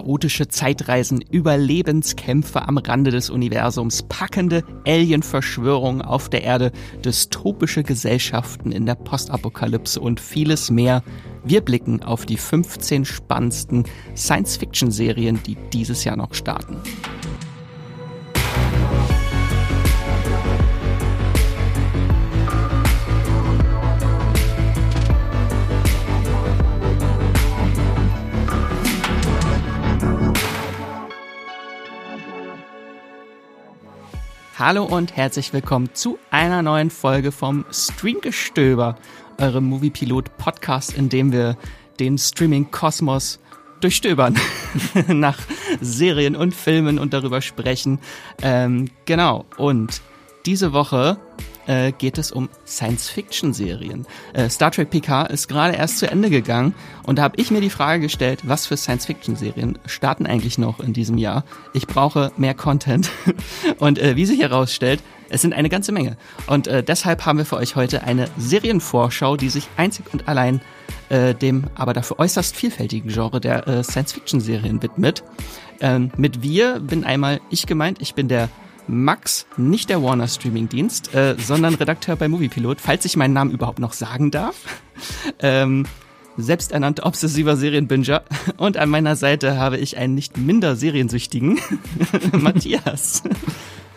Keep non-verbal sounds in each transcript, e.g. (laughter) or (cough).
chaotische Zeitreisen, Überlebenskämpfe am Rande des Universums, packende Alien-Verschwörungen auf der Erde, dystopische Gesellschaften in der Postapokalypse und vieles mehr. Wir blicken auf die 15 spannendsten Science-Fiction-Serien, die dieses Jahr noch starten. Hallo und herzlich willkommen zu einer neuen Folge vom Streamgestöber, eurem Moviepilot-Podcast, in dem wir den Streaming-Kosmos durchstöbern (laughs) nach Serien und Filmen und darüber sprechen. Ähm, genau, und diese Woche äh, geht es um Science-Fiction-Serien. Äh, Star Trek PK ist gerade erst zu Ende gegangen und da habe ich mir die Frage gestellt, was für Science-Fiction-Serien starten eigentlich noch in diesem Jahr? Ich brauche mehr Content (laughs) und äh, wie sich herausstellt, es sind eine ganze Menge. Und äh, deshalb haben wir für euch heute eine Serienvorschau, die sich einzig und allein äh, dem aber dafür äußerst vielfältigen Genre der äh, Science-Fiction-Serien widmet. Ähm, mit wir bin einmal ich gemeint, ich bin der Max, nicht der Warner Streaming Dienst, äh, sondern Redakteur bei Moviepilot, falls ich meinen Namen überhaupt noch sagen darf. (laughs) ähm, selbsternannter obsessiver Serienbinger. (laughs) Und an meiner Seite habe ich einen nicht minder seriensüchtigen (laughs) Matthias.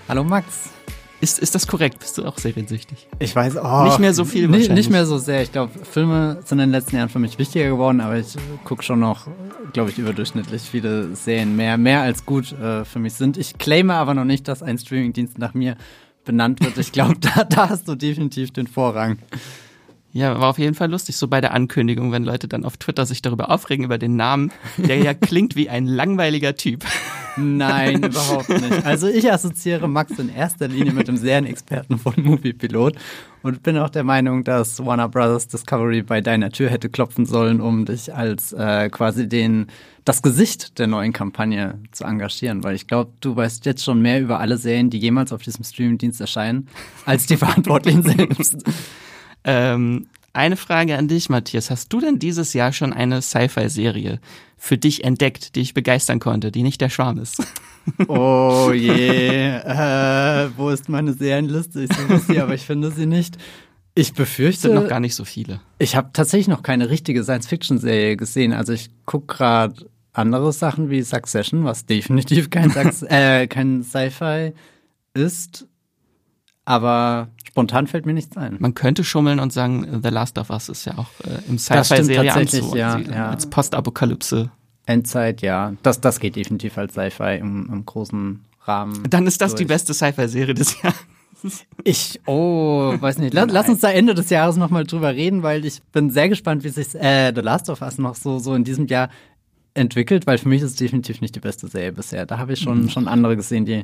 Hallo Max. Ist, ist das korrekt? Bist du auch seriensüchtig? Ich weiß auch. Nicht mehr so viel nicht, nicht mehr so sehr. Ich glaube, Filme sind in den letzten Jahren für mich wichtiger geworden, aber ich gucke schon noch, glaube ich, überdurchschnittlich viele Serien mehr, mehr als gut äh, für mich sind. Ich claime aber noch nicht, dass ein Streamingdienst nach mir benannt wird. Ich glaube, (laughs) da, da hast du definitiv den Vorrang. Ja, war auf jeden Fall lustig, so bei der Ankündigung, wenn Leute dann auf Twitter sich darüber aufregen, über den Namen, der ja (laughs) klingt wie ein langweiliger Typ. Nein, (laughs) überhaupt nicht. Also ich assoziiere Max in erster Linie mit dem Serienexperten von Moviepilot und bin auch der Meinung, dass Warner Brothers Discovery bei deiner Tür hätte klopfen sollen, um dich als äh, quasi den das Gesicht der neuen Kampagne zu engagieren, weil ich glaube, du weißt jetzt schon mehr über alle Serien, die jemals auf diesem Streamingdienst erscheinen, als die Verantwortlichen selbst. Ähm, eine Frage an dich, Matthias. Hast du denn dieses Jahr schon eine Sci-Fi-Serie für dich entdeckt, die ich begeistern konnte, die nicht der Schwarm ist? (laughs) Oh je, äh, wo ist meine Serienliste? Ich suche sie, aber ich finde sie nicht. Ich befürchte. Sind noch gar nicht so viele. Ich habe tatsächlich noch keine richtige Science-Fiction-Serie gesehen. Also ich gucke gerade andere Sachen wie Succession, was definitiv kein, (laughs) äh, kein Sci-Fi ist. Aber spontan fällt mir nichts ein. Man könnte schummeln und sagen, The Last of Us ist ja auch äh, im Sci-Fi-Serie anzu ja, ja. als Postapokalypse. Endzeit, ja. Das, das geht definitiv als Sci-Fi im, im großen Rahmen. Dann ist das durch. die beste Sci-Fi-Serie des Jahres. (laughs) Ich, oh, weiß nicht. Lass, lass uns da Ende des Jahres nochmal drüber reden, weil ich bin sehr gespannt, wie sich äh, The Last of Us noch so, so in diesem Jahr entwickelt, weil für mich ist es definitiv nicht die beste Serie bisher. Da habe ich schon, mhm. schon andere gesehen, die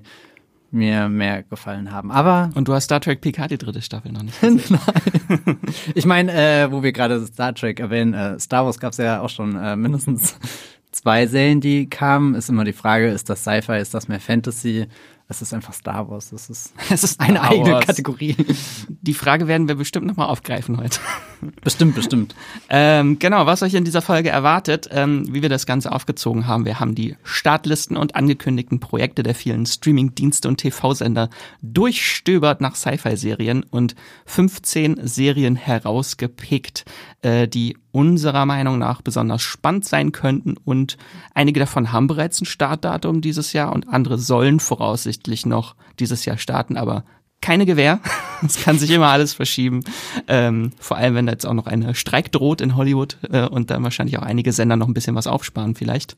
mir mehr gefallen haben. Aber und du hast Star Trek Picard die dritte Staffel noch nicht. (laughs) Nein. Ich meine, äh, wo wir gerade Star Trek erwähnen, äh, Star Wars gab es ja auch schon äh, mindestens (laughs) zwei Serien, die kamen. Ist immer die Frage, ist das Sci-Fi, ist das mehr Fantasy? Es ist einfach Star Wars. Es ist, (laughs) es ist eine Star eigene Wars. Kategorie. (laughs) Die Frage werden wir bestimmt nochmal aufgreifen heute. (laughs) Bestimmt, bestimmt. ähm, genau, was euch in dieser Folge erwartet, ähm, wie wir das Ganze aufgezogen haben. Wir haben die Startlisten und angekündigten Projekte der vielen Streaming-Dienste und TV-Sender durchstöbert nach Sci-Fi-Serien und 15 Serien herausgepickt, äh, die unserer Meinung nach besonders spannend sein könnten und einige davon haben bereits ein Startdatum dieses Jahr und andere sollen voraussichtlich noch dieses Jahr starten, aber keine Gewähr. (laughs) Es kann sich immer alles verschieben. Ähm, vor allem, wenn da jetzt auch noch eine Streik droht in Hollywood äh, und dann wahrscheinlich auch einige Sender noch ein bisschen was aufsparen vielleicht.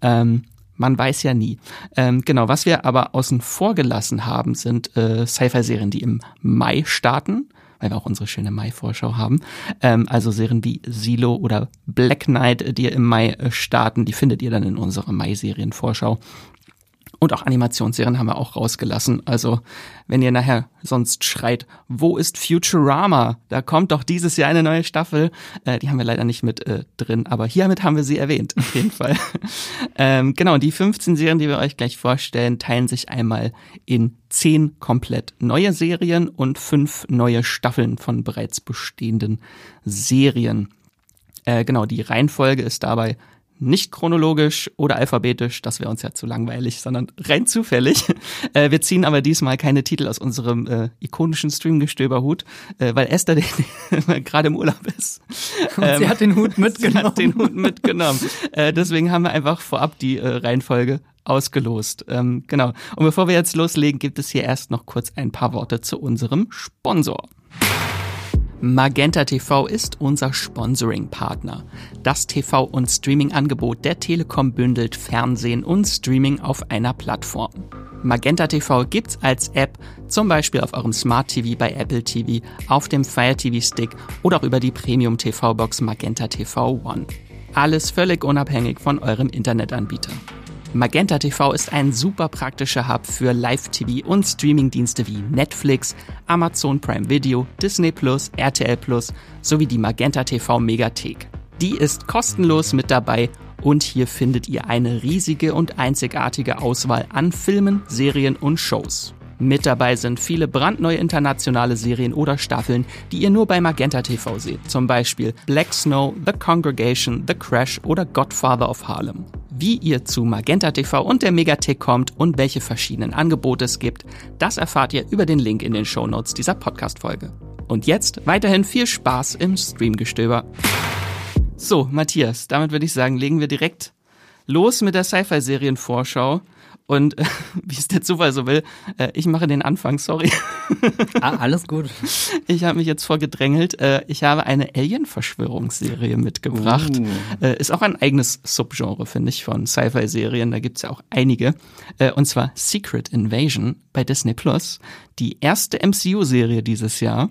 Ähm, man weiß ja nie. Ähm, genau, was wir aber außen vor gelassen haben, sind äh, Sci-Fi-Serien, die im Mai starten weil wir auch unsere schöne Mai-Vorschau haben. Ähm, also Serien wie Silo oder Black Knight, die im Mai äh, starten, die findet ihr dann in unserer Mai-Serien-Vorschau. Und auch Animationsserien haben wir auch rausgelassen. Also, wenn ihr nachher sonst schreit, wo ist Futurama? Da kommt doch dieses Jahr eine neue Staffel. Äh, die haben wir leider nicht mit äh, drin, aber hiermit haben wir sie erwähnt, auf jeden (laughs) Fall. ähm, genau, die 15 Serien, die wir euch gleich vorstellen, teilen sich einmal in 10 komplett neue Serien und 5 neue Staffeln von bereits bestehenden Serien. Äh, genau, die Reihenfolge ist dabei nicht chronologisch oder alphabetisch, das wäre uns ja zu langweilig, sondern rein zufällig. (laughs) Äh, wir ziehen aber diesmal keine Titel aus unserem äh, ikonischen Streamgestöberhut, äh, weil Esther (laughs) gerade im Urlaub ist. Und ähm, (laughs) sie hat den Hut mitgenommen. Sie hat den Hut mitgenommen. äh, deswegen haben wir einfach vorab die äh, Reihenfolge ausgelost. Ähm, genau. Und bevor wir jetzt loslegen, gibt es hier erst noch kurz ein paar Worte zu unserem Sponsor. Magenta TV ist unser Sponsoring-Partner. Das TV- und Streaming-Angebot der Telekom bündelt Fernsehen und Streaming auf einer Plattform. Magenta TV gibt's als App, zum Beispiel auf eurem Smart TV bei Apple TV, auf dem Fire TV Stick oder auch über die Premium TV Box Magenta TV One. Alles völlig unabhängig von eurem Internetanbieter. Magenta TV ist ein super praktischer Hub für Live-TV und Streamingdienste wie Netflix, Amazon Prime Video, Disney Plus, RTL Plus sowie die Magenta TV Megathek. Die ist kostenlos mit dabei und hier findet ihr eine riesige und einzigartige Auswahl an Filmen, Serien und Shows. Mit dabei sind viele brandneue internationale Serien oder Staffeln, die ihr nur bei Magenta TV seht. Zum Beispiel Black Snow, The Congregation, The Crash oder Godfather of Harlem. Wie ihr zu Magenta TV und der Megathek kommt und welche verschiedenen Angebote es gibt, das erfahrt ihr über den Link in den Shownotes dieser Podcast-Folge. Und jetzt weiterhin viel Spaß im Streamgestöber. So, Matthias, damit würde ich sagen, legen wir direkt los mit der Sci-Fi-Serien-Vorschau. Und äh, (laughs) wie es der Zufall so will, äh, ich mache den Anfang, sorry. Ah, alles gut. (laughs) Ich habe mich jetzt vorgedrängelt. Äh, ich habe eine Alien-Verschwörungsserie mitgebracht. Uh. Äh, ist auch ein eigenes Subgenre, finde ich, von Sci-Fi-Serien. Da gibt's ja auch einige. Äh, und zwar Secret Invasion bei Disney Plus. Die erste MCU-Serie dieses Jahr.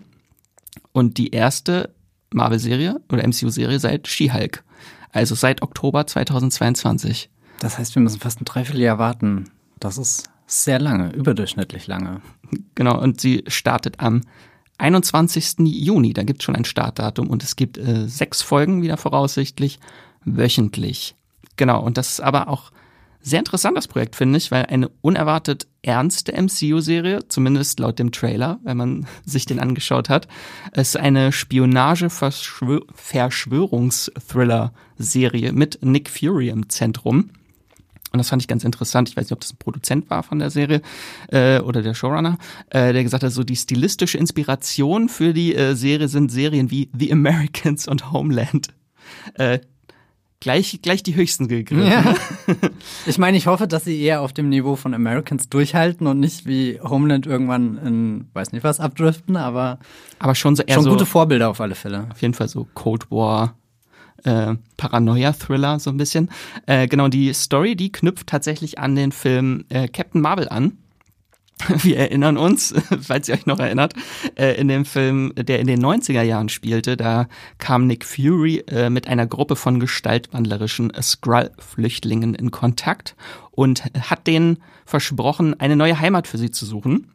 Und die erste Marvel-Serie oder MCU-Serie seit She-Hulk. Also seit Oktober 2022. Das heißt, wir müssen fast ein Dreivierteljahr warten. Das ist sehr lange, überdurchschnittlich lange. Genau, und sie startet am 21. Juni. Da gibt es schon ein Startdatum und es gibt äh, sechs Folgen wieder voraussichtlich wöchentlich. Genau, und das ist aber auch sehr interessant, das Projekt, finde ich, weil eine unerwartet ernste MCU-Serie, zumindest laut dem Trailer, wenn man (laughs) sich den angeschaut hat, ist eine Spionage-Verschwörungsthriller-Serie mit Nick Fury im Zentrum. Und das fand ich ganz interessant. Ich weiß nicht, ob das ein Produzent war von der Serie äh, oder der Showrunner, äh, der gesagt hat, so die stilistische Inspiration für die äh, Serie sind Serien wie The Americans und Homeland. Äh, gleich, gleich die höchsten gegriffen. Ja. (laughs) Ich meine, ich hoffe, dass sie eher auf dem Niveau von Americans durchhalten und nicht wie Homeland irgendwann in, weiß nicht was, abdriften, aber, aber schon so eher schon so, gute Vorbilder auf alle Fälle. Auf jeden Fall so Cold War, äh, Paranoia-Thriller so ein bisschen. Äh, genau, die Story, die knüpft tatsächlich an den Film äh, Captain Marvel an. (laughs) Wir erinnern uns, (laughs) falls ihr euch noch erinnert, äh, in dem Film, der in den 90er Jahren spielte, da kam Nick Fury äh, mit einer Gruppe von gestaltwandlerischen Skrull-Flüchtlingen in Kontakt und hat denen versprochen, eine neue Heimat für sie zu suchen.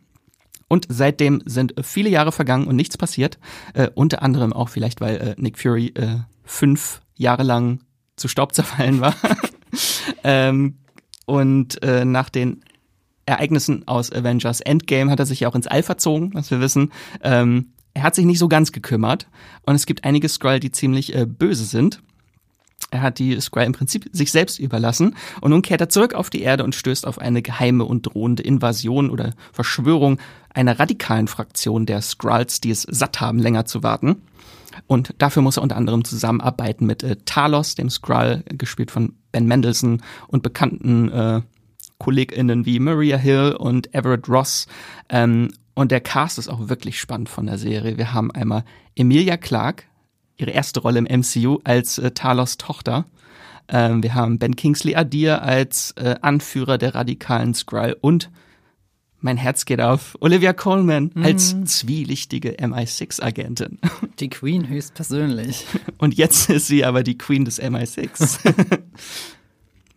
Und seitdem sind viele Jahre vergangen und nichts passiert. Äh, unter anderem auch vielleicht, weil äh, Nick Fury äh, fünf Jahre lang zu Staub zerfallen war. (laughs) ähm, und äh, nach den Ereignissen aus Avengers Endgame hat er sich ja auch ins All verzogen, was wir wissen. Ähm, er hat sich nicht so ganz gekümmert und es gibt einige Skrull, die ziemlich äh, böse sind. Er hat die Skrull im Prinzip sich selbst überlassen und nun kehrt er zurück auf die Erde und stößt auf eine geheime und drohende Invasion oder Verschwörung einer radikalen Fraktion der Skrulls, die es satt haben, länger zu warten. Und dafür muss er unter anderem zusammenarbeiten mit äh, Talos, dem Skrull, gespielt von Ben Mendelssohn und bekannten äh, KollegInnen wie Maria Hill und Everett Ross. Ähm, und der Cast ist auch wirklich spannend von der Serie. Wir haben einmal Emilia Clarke, ihre erste Rolle im MCU als äh, Talos Tochter. Ähm, wir haben Ben Kingsley Adir als äh, Anführer der radikalen Skrull und mein Herz geht auf. Olivia Coleman mhm. als zwielichtige MI6-Agentin. (laughs) Die Queen höchstpersönlich. Und jetzt ist sie aber die Queen des MI6. (laughs)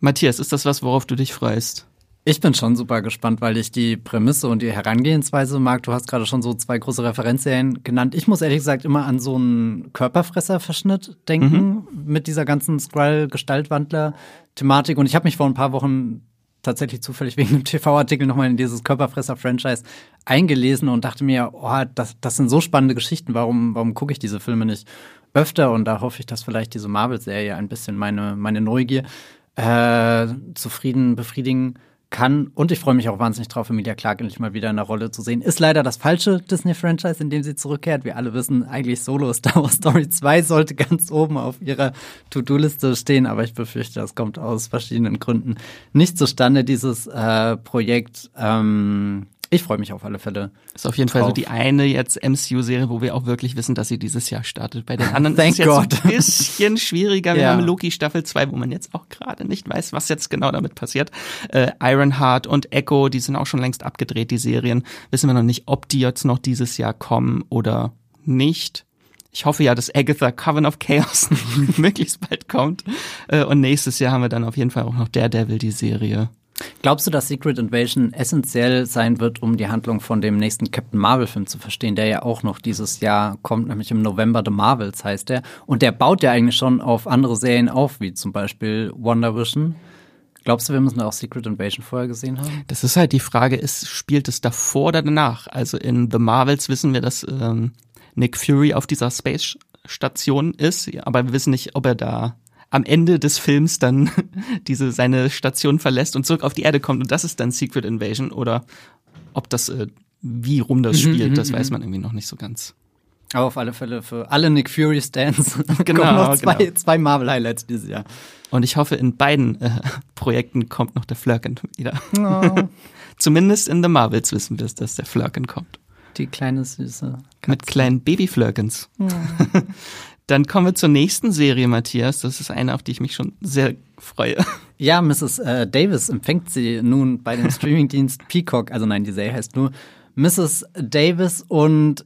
Matthias, ist das was, worauf du dich freust? Ich bin schon super gespannt, weil ich die Prämisse und die Herangehensweise mag. Du hast gerade schon so zwei große Referenzserien genannt. Ich muss ehrlich gesagt immer an so einen Körperfresser-Verschnitt denken mhm. mit dieser ganzen Skrull-Gestaltwandler-Thematik. Und ich habe mich vor ein paar Wochen tatsächlich zufällig wegen einem (laughs) TV-Artikel nochmal in dieses Körperfresser-Franchise eingelesen und dachte mir, oh, das, das sind so spannende Geschichten, warum, warum gucke ich diese Filme nicht öfter? Und da hoffe ich, dass vielleicht diese Marvel-Serie ein bisschen meine, meine Neugier äh, zufrieden befriedigen kann. Und ich freue mich auch wahnsinnig drauf, Emilia Clarke endlich mal wieder in der Rolle zu sehen. Ist leider das falsche Disney-Franchise, in dem sie zurückkehrt. Wir alle wissen, eigentlich Solo (laughs) Star Wars Story 2 sollte ganz oben auf ihrer To-Do-Liste stehen, aber ich befürchte, das kommt aus verschiedenen Gründen nicht zustande, dieses äh, Projekt. Ähm, ich freue mich auf alle Fälle. Ist auf jeden drauf. Fall so die eine jetzt MCU-Serie, wo wir auch wirklich wissen, dass sie dieses Jahr startet. Bei den (laughs) anderen ist es jetzt ein (laughs) bisschen schwieriger. Wir ja. haben Loki Staffel 2, wo man jetzt auch gerade nicht weiß, was jetzt genau damit passiert. Äh, Ironheart und Echo, die sind auch schon längst abgedreht, die Serien. Wissen wir noch nicht, ob die jetzt noch dieses Jahr kommen oder nicht. Ich hoffe ja, dass Agatha Coven of Chaos (laughs) möglichst bald kommt. Äh, und nächstes Jahr haben wir dann auf jeden Fall auch noch Daredevil, die Serie. Glaubst du, dass Secret Invasion essentiell sein wird, um die Handlung von dem nächsten Captain Marvel-Film zu verstehen, der ja auch noch dieses Jahr kommt, nämlich im November The Marvels heißt der. Und der baut ja eigentlich schon auf andere Serien auf, wie zum Beispiel Wonder Vision. Glaubst du, wir müssen auch Secret Invasion vorher gesehen haben? Das ist halt die Frage, ist, spielt es davor oder danach? Also in The Marvels wissen wir, dass ähm, Nick Fury auf dieser Space Station ist, aber wir wissen nicht, ob er da am Ende des Films dann (laughs) diese seine Station verlässt und zurück auf die Erde kommt und das ist dann Secret Invasion oder ob das äh, wie rum das mhm, spielt, das mhm, weiß mhm. man irgendwie noch nicht so ganz. Aber auf alle Fälle für alle Nick Fury Stands (laughs) genau, kommen noch zwei, genau. zwei Marvel Highlights dieses Jahr. Und ich hoffe, in beiden äh, (laughs) Projekten kommt noch der Flurken wieder. Oh. Zumindest in The Marvels wissen wir es, dass der Flurken kommt. Die kleine süße. Katze. Mit kleinen Babyflurkens. Oh. Dann kommen wir zur nächsten Serie, Matthias. Das ist eine, auf die ich mich schon sehr freue. Ja, Mrs. Äh, Davis empfängt sie nun bei dem (laughs) Streamingdienst Peacock. Also nein, die Serie heißt nur Mrs. Davis und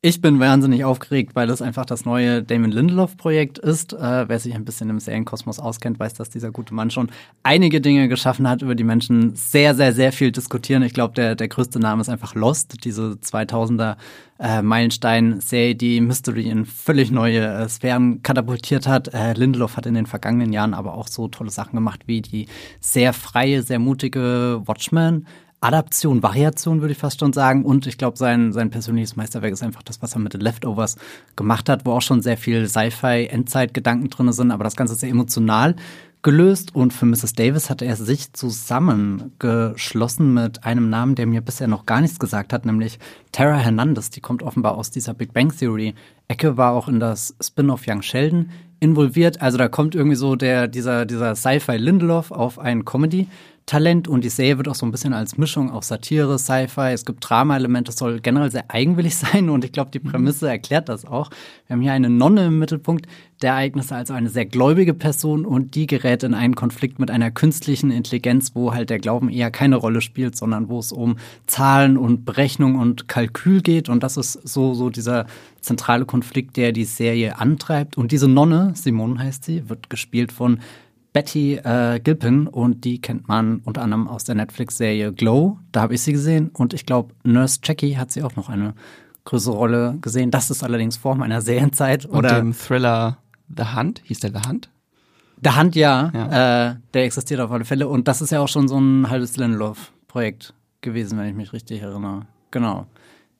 ich bin wahnsinnig aufgeregt, weil es einfach das neue Damon Lindelof-Projekt ist. Äh, wer sich ein bisschen im Serienkosmos auskennt, weiß, dass dieser gute Mann schon einige Dinge geschaffen hat, über die Menschen sehr, sehr, sehr viel diskutieren. Ich glaube, der, der größte Name ist einfach Lost, diese 2000er äh, Meilenstein-Serie, die Mystery in völlig neue äh, Sphären katapultiert hat. Äh, Lindelof hat in den vergangenen Jahren aber auch so tolle Sachen gemacht wie die sehr freie, sehr mutige Watchmen Adaption, Variation, würde ich fast schon sagen. Und ich glaube, sein, sein persönliches Meisterwerk ist einfach das, was er mit den Leftovers gemacht hat, wo auch schon sehr viel Sci-Fi-Endzeit-Gedanken drin sind, aber das Ganze sehr emotional gelöst. Und für Mrs. Davis hatte er sich zusammengeschlossen mit einem Namen, der mir bisher noch gar nichts gesagt hat, nämlich Tara Hernandez. Die kommt offenbar aus dieser Big Bang Theory. Ecke war auch in das Spin-off Young Sheldon involviert. Also da kommt irgendwie so der, dieser, dieser Sci-Fi Lindelof auf ein Comedy Talent und die Serie wird auch so ein bisschen als Mischung aus Satire, Sci-Fi, es gibt Drama-Elemente, es soll generell sehr eigenwillig (laughs) sein und ich glaube, die mhm. Prämisse erklärt das auch. Wir haben hier eine Nonne im Mittelpunkt der Ereignisse, also eine sehr gläubige Person und die gerät in einen Konflikt mit einer künstlichen Intelligenz, wo halt der Glauben eher keine Rolle spielt, sondern wo es um Zahlen und Berechnung und Kalkül geht und das ist so, so dieser zentrale Konflikt, der die Serie antreibt und diese Nonne, Simone heißt sie, wird gespielt von Betty äh, Gilpin und die kennt man unter anderem aus der Netflix-Serie Glow. Da habe ich sie gesehen und ich glaube, Nurse Jackie hat sie auch noch eine größere Rolle gesehen. Das ist allerdings vor meiner (laughs) Serienzeit. Und oder dem Thriller The Hunt, hieß der The Hunt? The Hunt, ja. ja. Äh, der existiert auf alle Fälle. Und das ist ja auch schon so ein halbes Lindelof-Projekt gewesen, wenn ich mich richtig erinnere. Genau.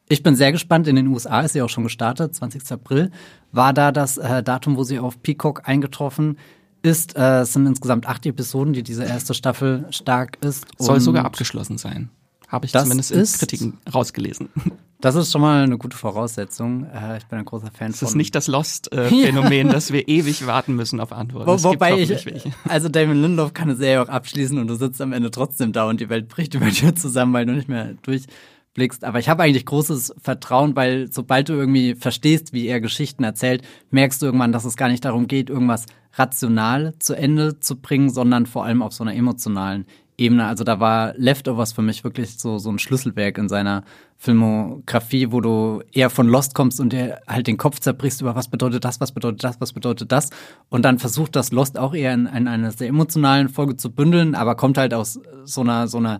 Ich bin sehr gespannt. In den USA ist sie auch schon gestartet. 20. April war da das äh, Datum, wo sie auf Peacock eingetroffen ist. Äh, es sind insgesamt acht Episoden, die diese erste Staffel stark ist. Soll sogar abgeschlossen sein. Habe ich zumindest in Kritiken rausgelesen. (laughs) Das ist schon mal eine gute Voraussetzung. Äh, ich bin ein großer Fan das von. Das ist nicht das Lost-Phänomen, dass wir ewig warten müssen auf Antworten. Wo, wobei ich, also Damon Lindelof kann eine Serie auch abschließen und du sitzt am Ende trotzdem da und die Welt bricht (laughs) über dir zusammen, weil du nicht mehr durchblickst. Aber ich habe eigentlich großes Vertrauen, weil sobald du irgendwie verstehst, wie er Geschichten erzählt, merkst du irgendwann, dass es gar nicht darum geht, irgendwas rational zu Ende zu bringen, sondern vor allem auf so einer emotionalen Ebene. Also da war Leftovers für mich wirklich so, so ein Schlüsselwerk in seiner Filmografie, wo du eher von Lost kommst und dir halt den Kopf zerbrichst über was bedeutet das, was bedeutet das, was bedeutet das. Und dann versucht das Lost auch eher in, in einer sehr emotionalen Folge zu bündeln, aber kommt halt aus so einer, so einer,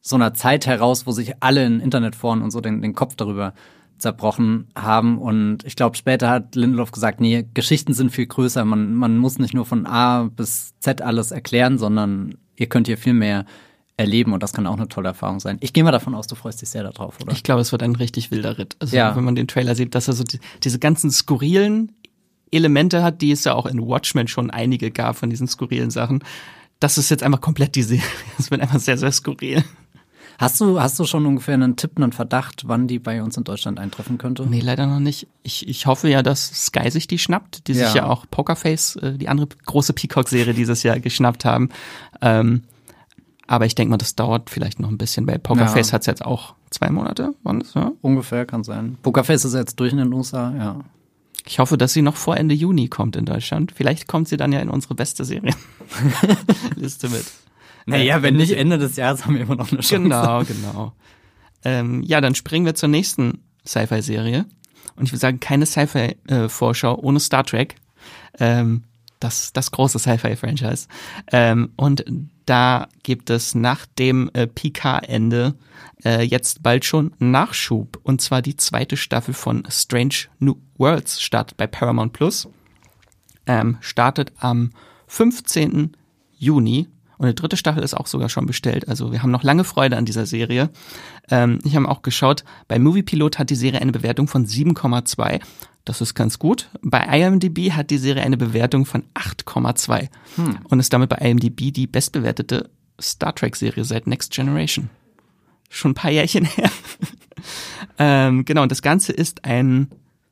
so einer Zeit heraus, wo sich alle in Internetforen und so den, den Kopf darüber zerbrochen haben. Und ich glaube, später hat Lindelof gesagt, nee, Geschichten sind viel größer. Man, man muss nicht nur von A bis Z alles erklären, sondern ihr könnt hier viel mehr erleben und das kann auch eine tolle Erfahrung sein. Ich gehe mal davon aus, du freust dich sehr darauf, oder? Ich glaube, es wird ein richtig wilder Ritt. Also Ja. wenn man den Trailer sieht, dass er so die, diese ganzen skurrilen Elemente hat, die es ja auch in Watchmen schon einige gab von diesen skurrilen Sachen. Das ist jetzt einfach komplett die Serie. (laughs) Es wird einfach sehr, sehr skurril. Hast du, hast du schon ungefähr einen Tipp, einen Verdacht, wann die bei uns in Deutschland eintreffen könnte? Nee, leider noch nicht. Ich, ich hoffe ja, dass Sky sich die schnappt, die Ja. sich ja auch Pokerface, äh, die andere große Peacock-Serie dieses Jahr geschnappt haben. Ähm, aber ich denke mal, das dauert vielleicht noch ein bisschen, weil Pokerface Ja. hat's jetzt auch zwei Monate. Wann ist, ja? Ungefähr kann sein. Pokerface ist jetzt durch in den USA, ja. Ich hoffe, dass sie noch vor Ende Juni kommt in Deutschland. Vielleicht kommt sie dann ja in unsere beste Serie. Liste (laughs) mit. Naja, wenn nicht Ende des Jahres haben wir immer noch eine Chance. Genau, genau. Ähm, ja, dann springen wir zur nächsten Sci-Fi-Serie. Und ich würde sagen, keine Sci-Fi-Vorschau ohne Star Trek. Ähm, das, das große Sci-Fi-Franchise. Ähm, und da gibt es nach dem äh, Picard-Ende äh, jetzt bald schon Nachschub. Und zwar die zweite Staffel von Strange New Worlds startet bei Paramount Plus. Ähm, startet am 15. Juni. Und die dritte Staffel ist auch sogar schon bestellt. Also wir haben noch lange Freude an dieser Serie. Ähm, ich habe auch geschaut, bei Movie Pilot hat die Serie eine Bewertung von 7,2. Das ist ganz gut. Bei IMDb hat die Serie eine Bewertung von 8,2 und ist damit bei IMDb die bestbewertete Star Trek-Serie seit Next Generation. Schon ein paar Jährchen (laughs) her. ähm, genau, und das Ganze ist ein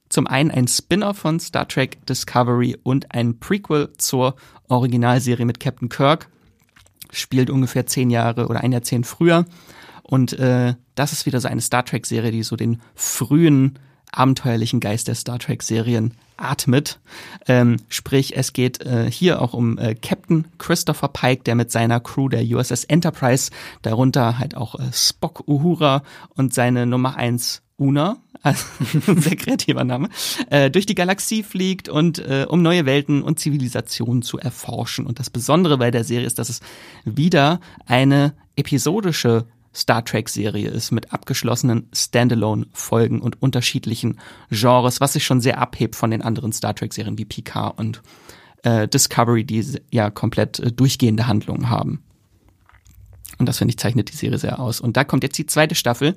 zum einen ein Spin-off von Star Trek Discovery und ein Prequel zur Originalserie mit Captain Kirk. Spielt ungefähr zehn Jahre oder ein Jahrzehnt früher. Und äh, das ist wieder so eine Star Trek-Serie, die so den frühen abenteuerlichen Geist der Star Trek-Serien atmet. Ähm, sprich, es geht äh, hier auch um äh, Captain Christopher Pike, der mit seiner Crew der USS Enterprise, darunter halt auch äh, Spock Uhura und seine Nummer eins Una, also (laughs) sehr kreativer Name, äh, durch die Galaxie fliegt und äh, um neue Welten und Zivilisationen zu erforschen. Und das Besondere bei der Serie ist, dass es wieder eine episodische Star Trek-Serie ist mit abgeschlossenen Standalone-Folgen und unterschiedlichen Genres, was sich schon sehr abhebt von den anderen Star Trek-Serien wie Picard und äh, Discovery, die ja komplett äh, durchgehende Handlungen haben. Und das finde ich zeichnet die Serie sehr aus. Und da kommt jetzt die zweite Staffel.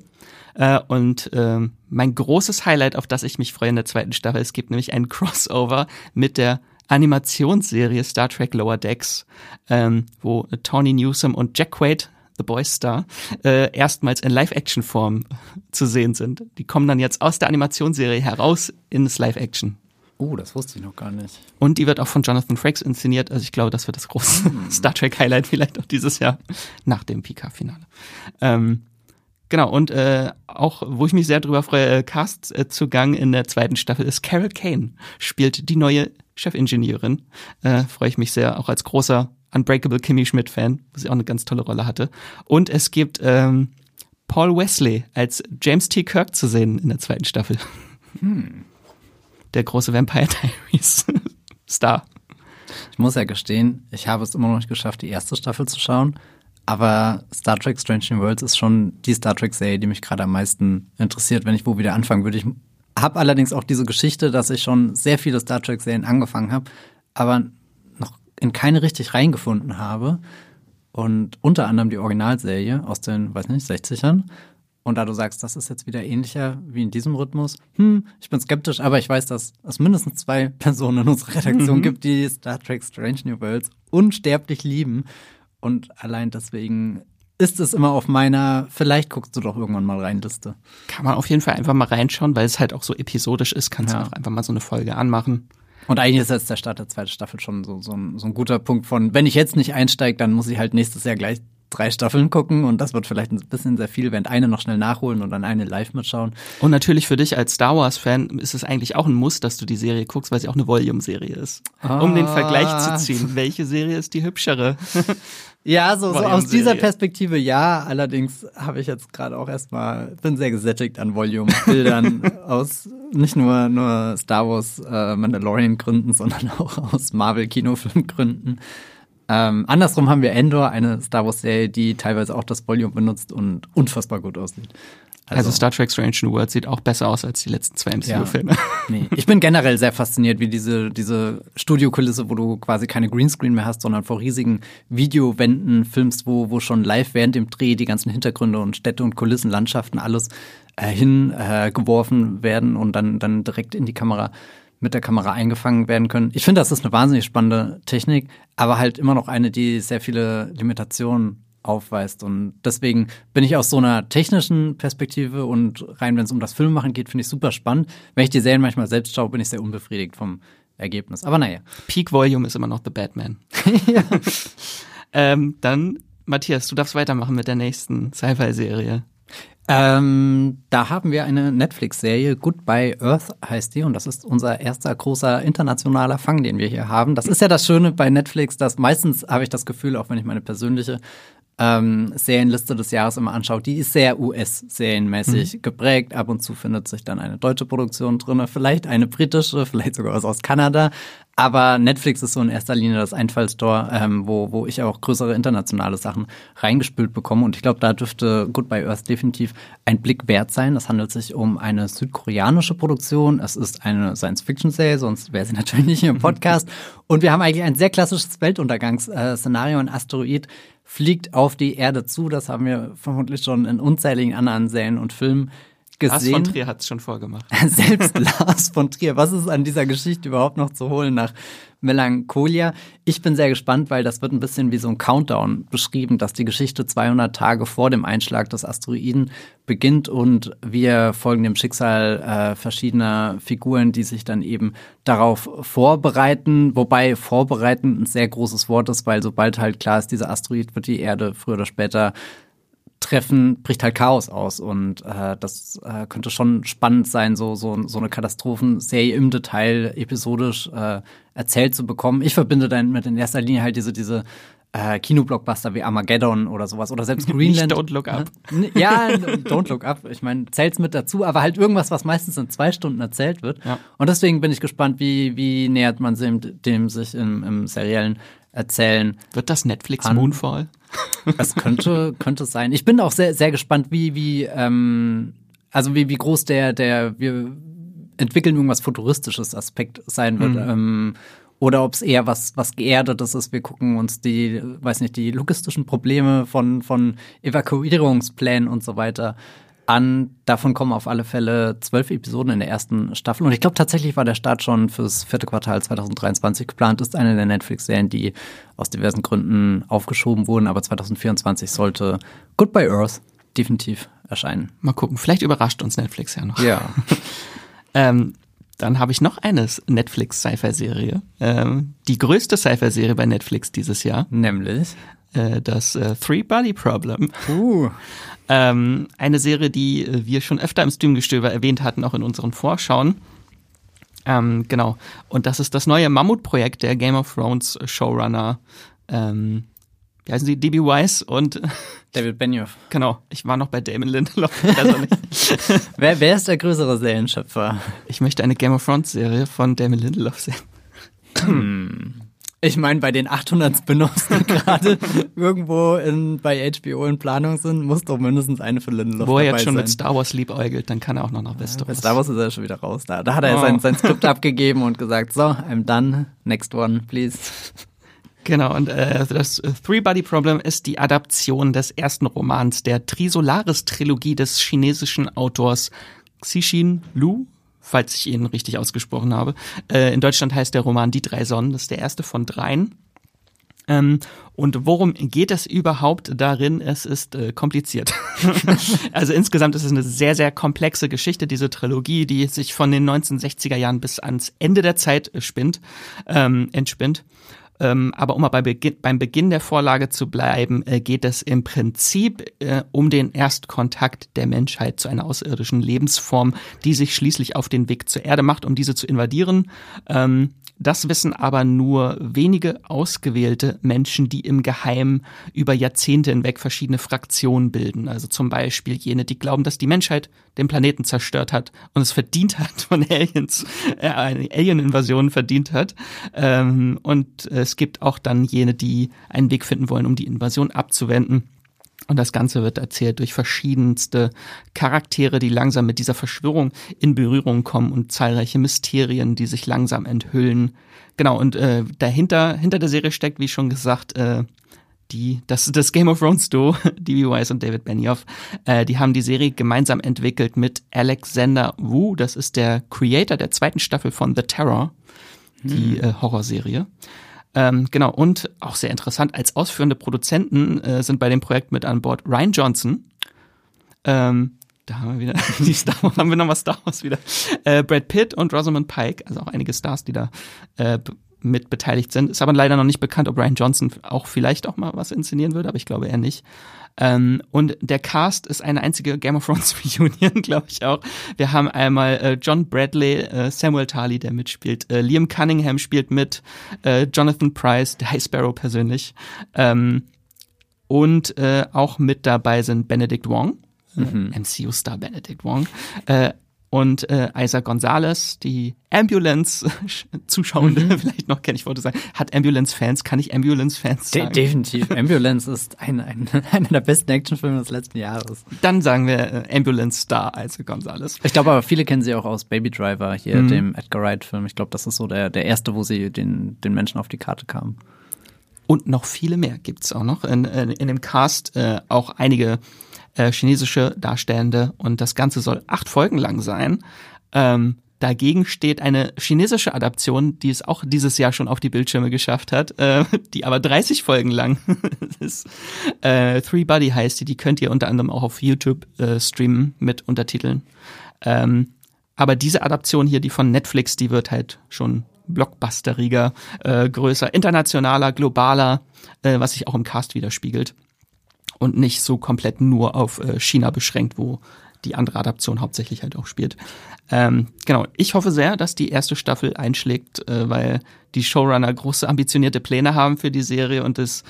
Äh, und ähm, mein großes Highlight, auf das ich mich freue in der zweiten Staffel, es gibt nämlich ein (laughs) Crossover mit der Animationsserie Star Trek Lower Decks, ähm, wo Tony Newsom und Jack Quaid, The Boys Star, äh, erstmals in Live-Action-Form zu sehen sind. Die kommen dann jetzt aus der Animationsserie heraus ins Live-Action. Oh, das wusste ich noch gar nicht. Und die wird auch von Jonathan Frakes inszeniert. Also ich glaube, das wird das große (laughs) Star Trek Highlight vielleicht auch dieses Jahr nach dem Picard-Finale. Ähm, genau, und äh, auch, wo ich mich sehr drüber freue, äh, Cast äh, in der zweiten Staffel ist Carol Kane, spielt die neue Chefingenieurin. Äh, freue ich mich sehr, auch als großer Unbreakable Kimmy Schmidt-Fan, wo sie auch eine ganz tolle Rolle hatte. Und es gibt ähm, Paul Wesley als James T. Kirk zu sehen in der zweiten Staffel. Der große Vampire Diaries (laughs) Star. Ich muss ja gestehen, ich habe es immer noch nicht geschafft, die erste Staffel zu schauen. Aber Star Trek Strange New Worlds ist schon die Star Trek-Serie, die mich gerade am meisten interessiert, wenn ich wo wieder anfangen würde. Ich habe allerdings auch diese Geschichte, dass ich schon sehr viele Star Trek-Serien angefangen habe, aber noch in keine richtig reingefunden habe. Und unter anderem die Originalserie aus den, weiß nicht, 60ern. Und da du sagst, das ist jetzt wieder ähnlicher wie in diesem Rhythmus, hm, ich bin skeptisch, aber ich weiß, dass es mindestens zwei (laughs) Personen in unserer Redaktion gibt, die Star Trek Strange New Worlds unsterblich lieben. Und allein deswegen ist es immer auf meiner, vielleicht guckst du doch irgendwann mal rein, Liste. Kann man auf jeden Fall einfach mal reinschauen, weil es halt auch so episodisch ist, kannst Ja. du auch einfach mal so eine Folge anmachen. Und eigentlich ist jetzt der Start der zweiten Staffel schon so, so, ein, so ein guter Punkt von, wenn ich jetzt nicht einsteige, dann muss ich halt nächstes Jahr gleich drei Staffeln gucken und das wird vielleicht ein bisschen sehr viel, während eine noch schnell nachholen und dann eine live mitschauen. Und natürlich für dich als Star Wars-Fan ist es eigentlich auch ein Muss, dass du die Serie guckst, weil sie auch eine Volume-Serie ist. Um den Vergleich zu ziehen. Welche Serie ist die hübschere? (laughs) Ja, so, so aus dieser Perspektive ja. Allerdings habe ich jetzt gerade auch erstmal, bin sehr gesättigt an Volume-Bildern (laughs) aus nicht nur, nur Star Wars äh, Mandalorian-Gründen, sondern auch aus Marvel-Kinofilm-Gründen. Ähm, andersrum haben wir Endor, eine Star Wars-Serie, die teilweise auch das Volume benutzt und unfassbar gut aussieht. Also, also, Star Trek Strange New World sieht auch besser aus als die letzten zwei MCU-Filme. Ja. Nee. Ich bin generell sehr fasziniert, wie diese, diese Studiokulisse, wo du quasi keine Greenscreen mehr hast, sondern vor riesigen Videowänden filmst, wo, wo schon live während dem Dreh die ganzen Hintergründe und Städte und Kulissen, Landschaften, alles äh, hingeworfen äh, werden und dann, dann direkt in die Kamera mit der Kamera eingefangen werden können. Ich finde, das ist eine wahnsinnig spannende Technik, aber halt immer noch eine, die sehr viele Limitationen aufweist. Und deswegen bin ich aus so einer technischen Perspektive und rein, wenn es um das Filmemachen geht, finde ich super spannend. Wenn ich die Serien manchmal selbst schaue, bin ich sehr unbefriedigt vom Ergebnis. Aber naja. Peak Volume ist immer noch The Batman. (laughs) ja. ähm, dann, Matthias, du darfst weitermachen mit der nächsten Sci-Fi-Serie. Ähm, da haben wir eine Netflix-Serie, Goodbye Earth heißt die, und das ist unser erster großer internationaler Fang, den wir hier haben. Das ist ja das Schöne bei Netflix, dass meistens habe ich das Gefühl, auch wenn ich meine persönliche ähm, Serienliste des Jahres immer anschaut, die ist sehr US-serienmäßig mhm. geprägt. Ab und zu findet sich dann eine deutsche Produktion drin, vielleicht eine britische, vielleicht sogar was aus Kanada. Aber Netflix ist so in erster Linie das Einfallstor, ähm, wo, wo ich auch größere internationale Sachen reingespült bekomme. Und ich glaube, da dürfte Goodbye Earth definitiv ein Blick wert sein. Es handelt sich um eine südkoreanische Produktion. Es ist eine Science-Fiction-Serie, sonst wäre sie (laughs) natürlich nicht im Podcast. Und wir haben eigentlich ein sehr klassisches Weltuntergangsszenario. Ein Asteroid fliegt auf die Erde zu. Das haben wir vermutlich schon in unzähligen anderen Serien und Filmen gesehen. Lars von Trier hat es schon vorgemacht. (laughs) Selbst Lars von Trier. Was ist an dieser Geschichte überhaupt noch zu holen nach Melancholia? Ich bin sehr gespannt, weil das wird ein bisschen wie so ein Countdown beschrieben, dass die Geschichte 200 Tage vor dem Einschlag des Asteroiden beginnt und wir folgen dem Schicksal äh, verschiedener Figuren, die sich dann eben darauf vorbereiten. Wobei vorbereiten ein sehr großes Wort ist, weil sobald halt klar ist, dieser Asteroid wird die Erde früher oder später treffen, bricht halt Chaos aus. Und äh, das äh, könnte schon spannend sein, so, so, so eine Katastrophenserie im Detail episodisch äh, erzählt zu bekommen. Ich verbinde dann mit in erster Linie halt diese, diese äh, Kinoblockbuster wie Armageddon oder sowas oder selbst (laughs) Greenland. Nicht don't Look Up. Ja, (laughs) Don't Look Up. Ich meine, zählt's mit dazu, aber halt irgendwas, was meistens in zwei Stunden erzählt wird. Ja. Und deswegen bin ich gespannt, wie, wie nähert man dem, dem sich im, im seriellen Erzählen. Wird das Netflix an. Moonfall? (laughs) Es könnte, könnte sein. Ich bin auch sehr, sehr gespannt, wie, wie, ähm, also wie, wie groß der, der, wir entwickeln irgendwas futuristisches Aspekt sein wird. Mhm. Ähm, oder ob es eher was, was geerdetes ist. Wir gucken uns die, weiß nicht, die logistischen Probleme von, von Evakuierungsplänen und so weiter an. Davon kommen auf alle Fälle zwölf Episoden in der ersten Staffel. Und ich glaube tatsächlich war der Start schon fürs vierte Quartal 2023 geplant. Ist eine der Netflix-Serien, die aus diversen Gründen aufgeschoben wurden. Aber 2024 sollte Goodbye Earth definitiv erscheinen. Mal gucken. Vielleicht überrascht uns Netflix ja noch. Ja. (laughs) ähm, dann habe ich noch eine Netflix-Sci-Fi-Serie. Ähm, die größte Sci-Fi-Serie bei Netflix dieses Jahr. Nämlich? Äh, das äh, Three Body Problem. Uh. (laughs) ähm, eine Serie, die äh, wir schon öfter im Streamgestöber erwähnt hatten, auch in unseren Vorschauen. Ähm, genau. Und das ist das neue Mammutprojekt der Game of Thrones Showrunner ähm, wie heißen sie, DB Weiss und (laughs) David Benioff. Genau, ich war noch bei Damon Lindelof. Also nicht. (laughs) wer, wer ist der größere Serienschöpfer? Ich möchte eine Game of Thrones Serie von Damon Lindelof sehen. Hm. Ich meine, bei den 800 Spin-offs, die gerade irgendwo in, bei HBO in Planung sind, muss doch mindestens eine für Lindelof Wo er jetzt schon sein. mit Star Wars liebäugelt, dann kann er auch noch nach Westeros. Ja, bei Star Wars ist er schon wieder raus. Da, da hat er oh. sein, sein Skript abgegeben und gesagt, so, I'm done, next one, please. Genau, und äh, das Three-Body-Problem ist die Adaption des ersten Romans der Trisolaris-Trilogie des chinesischen Autors Xixin Lu, falls ich ihn richtig ausgesprochen habe. Äh, in Deutschland heißt der Roman Die drei Sonnen, das ist der erste von dreien. Ähm, und worum geht es überhaupt darin? Es ist äh, kompliziert. (laughs) (laughs) also insgesamt ist es eine sehr, sehr komplexe Geschichte, diese Trilogie, die sich von den 1960er Jahren bis ans Ende der Zeit spinnt, ähm, entspinnt. Ähm, aber um mal bei Beginn, beim Beginn der Vorlage zu bleiben, äh, geht es im Prinzip äh, um den Erstkontakt der Menschheit zu einer außerirdischen Lebensform, die sich schließlich auf den Weg zur Erde macht, um diese zu invadieren. Ähm, das wissen aber nur wenige ausgewählte Menschen, die im Geheimen über Jahrzehnte hinweg verschiedene Fraktionen bilden. Also zum Beispiel jene, die glauben, dass die Menschheit den Planeten zerstört hat und es verdient hat, von Aliens, äh, eine Alien-Invasion verdient hat. Ähm, und es gibt auch dann jene, die einen Weg finden wollen, um die Invasion abzuwenden. Und das Ganze wird erzählt durch verschiedenste Charaktere, die langsam mit dieser Verschwörung in Berührung kommen und zahlreiche Mysterien, die sich langsam enthüllen. Genau, und äh, dahinter, hinter der Serie steckt, wie schon gesagt, äh, die, das, das Game of Thrones Duo, (laughs) D.B. Wise und David Benioff, äh, die haben die Serie gemeinsam entwickelt mit Alexander Wu, das ist der Creator der zweiten Staffel von The Terror, die hm. äh, Horrorserie. Ähm, genau, und auch sehr interessant, als ausführende Produzenten äh, sind bei dem Projekt mit an Bord Ryan Johnson. Ähm, da haben wir wieder, (laughs) die Star Wars, haben wir nochmal Star Wars wieder. Äh, Brad Pitt und Rosamund Pike, also auch einige Stars, die da äh, mit beteiligt sind. Ist aber leider noch nicht bekannt, ob Ryan Johnson auch vielleicht auch mal was inszenieren würde, aber ich glaube eher nicht. Ähm, und der Cast ist eine einzige Game of Thrones (laughs) Reunion, glaube ich auch. Wir haben einmal äh, John Bradley, äh, Samuel Tarly, der mitspielt, äh, Liam Cunningham spielt mit, äh, Jonathan Price, der High Sparrow persönlich. Ähm, und äh, auch mit dabei sind Benedict Wong, mhm. MCU-Star Benedict Wong, äh, und äh, Isa Gonzalez, die Ambulance-Zuschauende (laughs) mhm. vielleicht noch kenne, ich wollte sagen, hat Ambulance-Fans, kann ich Ambulance-Fans sagen? De definitiv. Ambulance ist ein, ein, (laughs) einer der besten Actionfilme des letzten Jahres. Dann sagen wir äh, Ambulance-Star Isa Gonzalez. Ich glaube aber, viele kennen sie auch aus Baby Driver, hier mhm. dem Edgar Wright-Film. Ich glaube, das ist so der, der erste, wo sie den, den Menschen auf die Karte kamen. Und noch viele mehr gibt's auch noch. In, in, in dem Cast äh, auch einige äh, chinesische Darstellende und das Ganze soll acht Folgen lang sein. Ähm, dagegen steht eine chinesische Adaption, die es auch dieses Jahr schon auf die Bildschirme geschafft hat, äh, die aber 30 Folgen lang (laughs) ist. Äh, Three Body heißt die, die könnt ihr unter anderem auch auf YouTube äh, streamen mit Untertiteln. Ähm, aber diese Adaption hier, die von Netflix, die wird halt schon blockbusteriger, äh, größer, internationaler, globaler, äh, was sich auch im Cast widerspiegelt und nicht so komplett nur auf äh, China beschränkt, wo die andere Adaption hauptsächlich halt auch spielt. Ähm, genau, ich hoffe sehr, dass die erste Staffel einschlägt, äh, weil die Showrunner große ambitionierte Pläne haben für die Serie und es